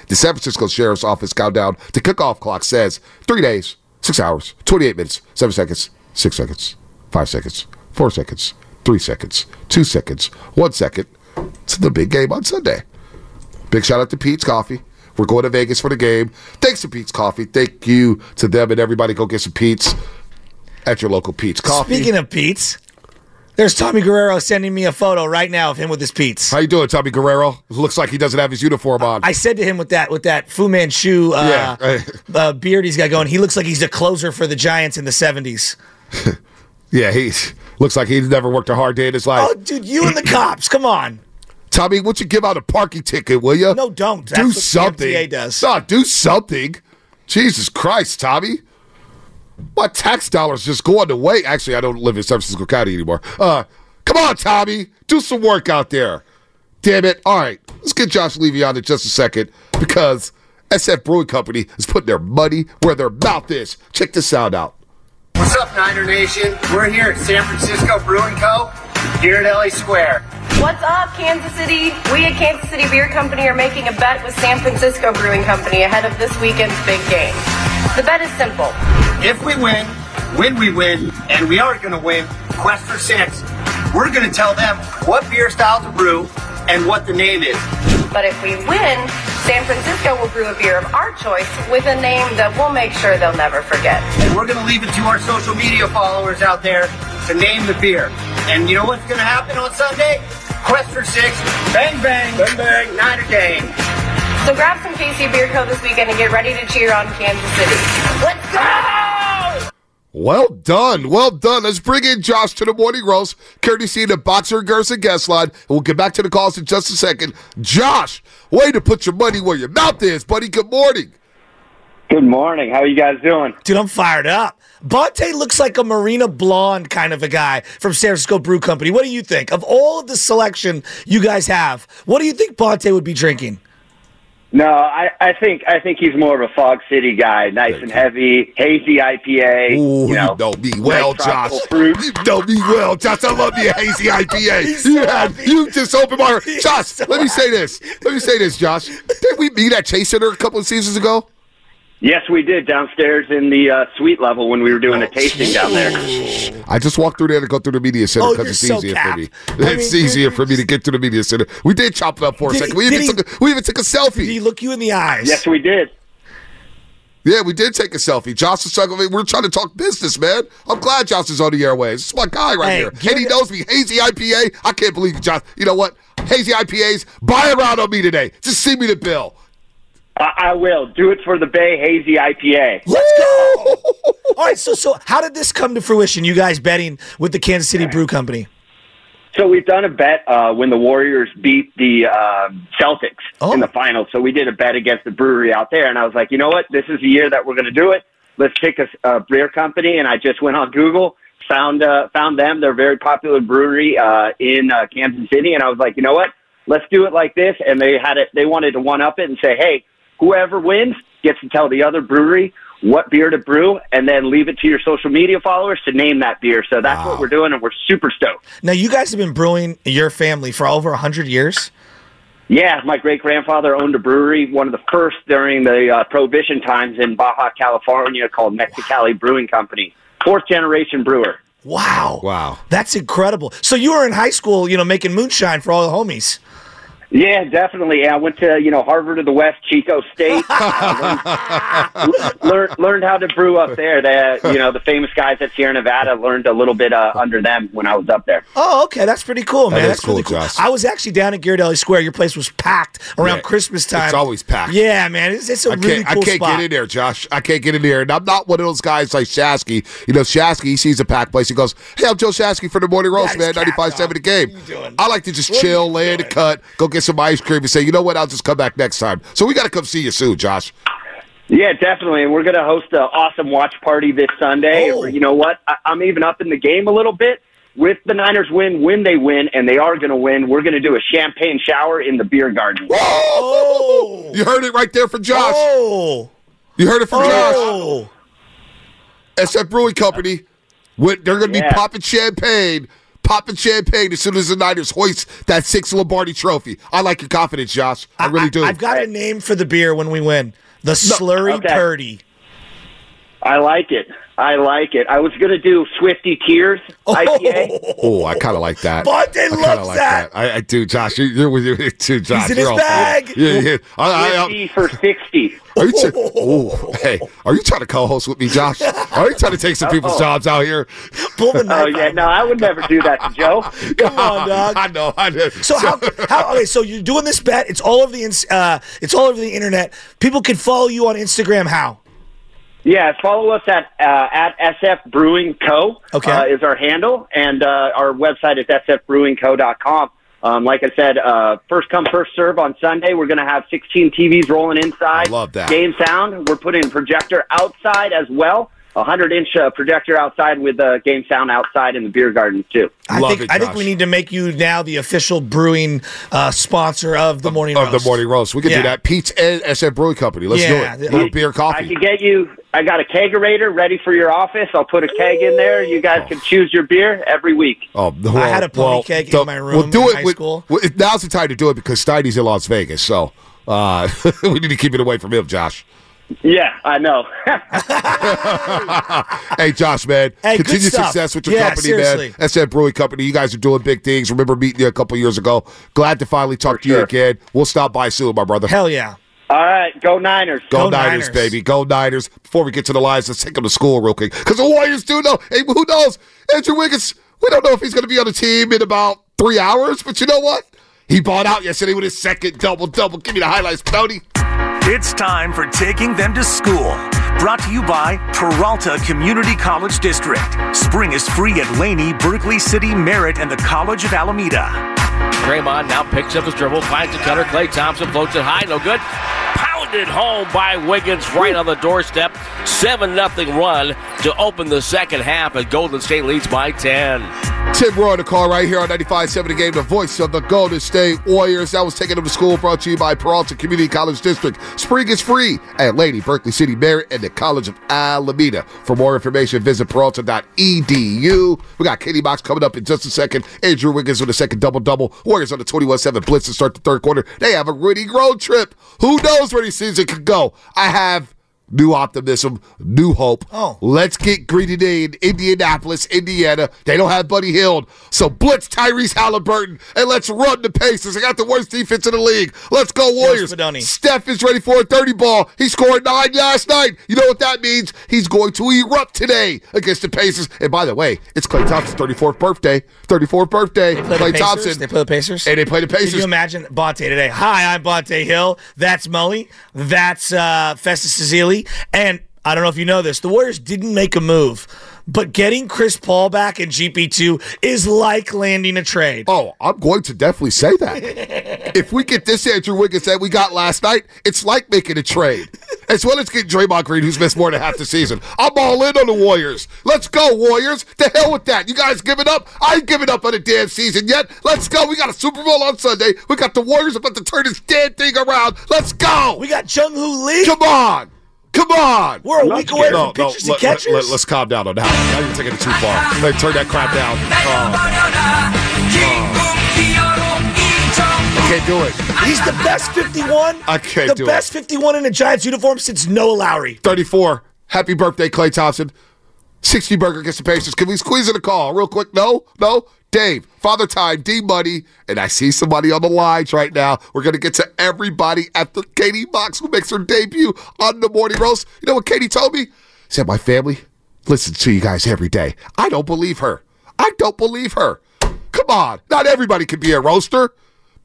the Francisco Sheriff's Office countdown to kickoff clock says three days, six hours, 28 minutes, seven seconds, six seconds, five seconds, four seconds, three seconds, two seconds, one second. It's the big game on Sunday. Big shout out to Peet's Coffee. We're going to Vegas for the game. Thanks to Peet's Coffee. Thank you to them and everybody. Go get some Peet's at your local Peet's Coffee. Speaking of Peet's, there's Tommy Guerrero sending me a photo right now of him with his Peet's. How you doing, Tommy Guerrero? Looks like he doesn't have his uniform on. I said to him with that with that Fu Manchu uh, Yeah. (laughs) uh, beard he's got going, he looks like he's a closer for the Giants in the 70s. (laughs) yeah, he looks like he's never worked a hard day in his life. Oh, dude, you and the cops, come on. Tommy, won't you give out a parking ticket, will you? No, don't. That's do what the something. MTA does. No, do something. Jesus Christ, Tommy. My tax dollars just going to waste? Actually, I don't live in San Francisco County anymore. Uh, come on, Tommy. Do some work out there. Damn it. All right. Let's get Josh Levy on in just a second because SF Brewing Company is putting their money where their mouth is. Check this sound out. What's up, Niner Nation? We're here at San Francisco Brewing Co. here at LA Square. What's up, Kansas City? We at Kansas City Beer Company are making a bet with San Francisco Brewing Company ahead of this weekend's big game. The bet is simple. If we win, when we win, and we are going to win, Quest for Six, we're going to tell them what beer style to brew and what the name is. But if we win, San Francisco will brew a beer of our choice with a name that we'll make sure they'll never forget. And we're going to leave it to our social media followers out there to name the beer. And you know what's going to happen on Sunday? Quest for Six, bang bang, bang bang, Niner gang. So grab some KC Beer Co. this weekend and get ready to cheer on Kansas City. Let's go! Well done. Well done. Let's bring in Josh to the morning roast, courtesy of the Boxer Gerson guest line. And we'll get back to the calls in just a second. Josh, way to put your money where your mouth is, buddy. Good morning. Good morning. How are you guys doing? Dude, I'm fired up. Bonta looks like a Marina Blonde kind of a guy from San Francisco Brew Company. What do you think? Of all of the selection you guys have, what do you think Bonta would be drinking? No, I, I think I think he's more of a Fog City guy, nice and heavy, hazy IPA. Ooh, you know, you know me well, nice Josh. tropical Fruit. You know me well, Josh. I love me (laughs) a hazy IPA. you had you just opened my heart. Josh, let me say this. Let me say this, Josh. Did we meet at Chase Center a couple of seasons ago? Yes, we did downstairs in the uh, suite level when we were doing a tasting down there. I just walked through there to go through the media center Oh, because you're it's so easier cap. for me. I It's mean, easier for me to get to the media center. We did chop it up for a second. he- We even, he- took a, we even took a selfie. Did he look you in the eyes? Yes, we did. Yeah, we did take a selfie. Josh is talking. We're trying to talk business, man. I'm glad Josh is on the airways. This is my guy right Hey, here. And he it- knows me. Hazy IPA. I can't believe you, Josh. You know what? Hazy IPAs, buy around on me today. Just see me the bill. I, I will do it for the Bay Hazy IPA. Let's go. (laughs) All right, so so how did this come to fruition? You guys betting with the Kansas City Brew Company? So we've done a bet uh, when the Warriors beat the um Celtics Oh. in the finals. So we did a bet against the brewery out there, and I was like, you know what? This is the year that we're going to do it. Let's pick a, a beer company, and I just went on Google, found uh, found them. They're a very popular brewery uh, in uh, Kansas City, and I was like, you know what? Let's do it like this. And they had it. They wanted to one up it and say, hey, whoever wins gets to tell the other brewery what beer to brew, and then leave it to your social media followers to name that beer. So that's what we're doing, and we're super stoked. Now you guys have been brewing your family for over hundred years. Yeah, my great grandfather owned a brewery, one of the first during the uh, Prohibition times in Baja California, called Mexicali Brewing Company. Fourth generation brewer. Wow, wow, that's incredible. So you were in high school, you know, making moonshine for all the homies. Yeah, definitely. Yeah, I went to you know Harvard of the West, Chico State. (laughs) Learned, learned learned how to brew up there. The you know the famous guys at Sierra Nevada learned a little bit uh, under them when I was up there. Oh, okay, that's pretty cool, man. is that's really cool, cool. Josh. I was actually down at Ghirardelli Square. Your place was packed around Yeah, Christmas time. it's always packed. Yeah, man, it's, it's a I really can't, cool I can't spot. get in there, Josh. I can't get in there. And I'm not one of those guys like Shasky. You know, Shasky, he sees a packed place. He goes, Hey, I'm Joe Shasky for the morning roast, man. 95.7 the game. I like to just chill, lay in the cut, go get some ice cream, and say, You know what? I'll just come back next time. So we got to come see you soon, Josh. Yeah, definitely. And we're going to host an awesome watch party this Sunday. Oh. You know what? I, I'm even up in the game a little bit. With the Niners win, when they win, and they are going to win, we're going to do a champagne shower in the beer garden. Oh, You heard it right there from Josh. Oh, You heard it from Oh. Josh. SF Brewing Company. They're going to Yeah. be popping champagne, popping champagne as soon as the Niners hoist that six Lombardi trophy. I like your confidence, Josh. I, really do. I've got a name for the beer when we win. The Slurry Okay. Purdy. I like it. I like it. I was gonna do Swifty Tears IPA. Oh, I kind of like that. Bonta I kinda loves like that. I, I do, Josh. You're, you're with you too, Josh. in you're his on bag. point. Yeah, yeah. I, I, I, for sixty. Are you t- oh, hey, are you trying to co-host with me, Josh? Are you trying to take some people's Uh-oh. jobs out here? Oh yeah, no, I would never do that to Joe. (laughs) Come on, dog. I know. I know. So how, how? Okay, so you're doing this bet. It's all over the uh, it's all over the internet. People can follow you on Instagram. How? Yeah, follow us at uh, at SF Brewing Co. Okay. uh, is our handle, and uh, our website is sfbrewingco.com. Um, like I said, uh, first come first serve on Sunday. We're going to have 16 TVs rolling inside. I love that. Game sound. We're putting a projector outside as well. A hundred inch uh, projector outside with uh, game sound outside in the beer gardens too. I think I think we need to make you now the official brewing uh, sponsor of the morning Of roast. the morning roast. We can Yeah. do that. Peet's and SF Brewing Company. Let's Yeah, do it. the- Little beer, I can get you. I got a kegerator ready for your office. I'll put a keg in there. You guys can choose your beer every week. Oh, well, I had a pony well, keg in the- my We'll room do in it high with, school. well, it- now's the time to do it because Steiny's in Las Vegas. So uh, (laughs) we need to keep it away from him, Josh. Yeah, I know. (laughs) hey, Josh, man. Hey, good Continue success with your Yeah, company, seriously. man. SF Brewing Company. You guys are doing big things. Remember meeting you a couple years ago. Glad to finally talk to you again. We'll stop by soon, my brother. Hell yeah. All right, go Niners. Go, Niners, baby. Go Niners. Before we get to the lines, let's take them to school real quick. Because the Warriors do know. Hey, who knows? Andrew Wiggins, we don't know if he's going to be on the team in about three hours, but you know what? He bought out yesterday with his second double double. Give me the highlights, Tony. It's time for Taking Them to School. Brought to you by Peralta Community College District. Spring is free at Laney, Berkeley City, Merritt, and the College of Alameda. Draymond now picks up his dribble, finds the cutter. Klay Thompson floats it high, no good. Pounded home by Wiggins right on the doorstep. 7 0 run to open the second half as Golden State leads by 10. Tim Roye on the call right here on 95.7 The Game, the voice of the Golden State Warriors. That was taken them to school, brought to you by Peralta Community College District. Spring is free at Laney, Berkeley City, Merritt, and the College of Alameda. For more information, visit peralta.edu. We got Katie Box coming up in just a second. Andrew Wiggins with a second double-double. Warriors on the 21-7 blitz to start the third quarter. They have a winning road trip. Who knows where this season could go? I have new optimism, new hope. Oh. Let's get Greedy Day in Indianapolis, Indiana. They don't have Buddy Hield. So blitz Tyrese Halliburton and let's run the Pacers. They got the worst defense in the league. Let's go Warriors. Steph is ready for a 30 ball. He scored nine last night. You know what that means? He's going to erupt today against the Pacers. And by the way, it's Klay Thompson's 34th birthday. 34th birthday. Play Klay the Pacers? Thompson. They play the Pacers. And they play the Pacers. Can you imagine Bonta today? Hi, I'm Bonta Hill. That's Mully. That's uh, Festus And I don't know if you know this. The Warriors didn't make a move, but getting Chris Paul back in GP2 is like landing a trade. Oh, I'm going to definitely say that. (laughs) if we get this Andrew Wiggins that we got last night, it's like making a trade. As well as getting Draymond Green, who's missed more than half the season. I'm all in on the Warriors. Let's go, Warriors. The hell with that. You guys giving up? I ain't giving up on the damn season yet. Let's go. We got a Super Bowl on Sunday. We got the Warriors about to turn this damn thing around. Let's go. We got Jung Hoo Lee. Come on. Come on. We're a week away from pitchers and let, catchers. Let, us calm down on that. Now you're taking it too far. (laughs) Let turn that crap down. Oh, I can't do it. He's the best 51. I can't the do best 51 in a Giants uniform since Noah Lowry. 34. Happy birthday, Klay Thompson. 60 burger gets the Pacers. Can we squeeze in a call real quick? No? No? Dave, Father Time, D Money, and I see somebody on the lines right now. We're going to get to everybody at the Katie Box who makes her debut on the Morning Roast. You know what Katie told me? Said, My family listens to you guys every day. I don't believe her. I don't believe her. Come on. Not everybody can be a roaster.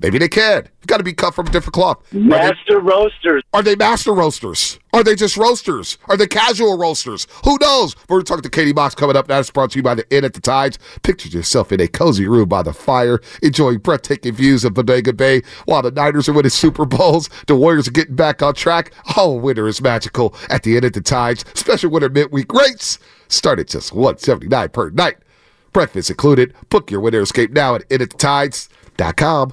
Maybe they can. You got to be cut from a different cloth. Master roasters. Are they master roasters? Are they just roasters? Are they casual roasters? Who knows? We're talking to Katie Box coming up. That's brought to you by the Inn at the Tides. Picture yourself in a cozy room by the fire, enjoying breathtaking views of Bodega Bay while the Niners are winning Super Bowls. The Warriors are getting back on track. Oh, winter is magical at the Inn at the Tides. Special winter midweek rates start at just 179 per night. Breakfast included. Book your winter escape now at inatthetides.com.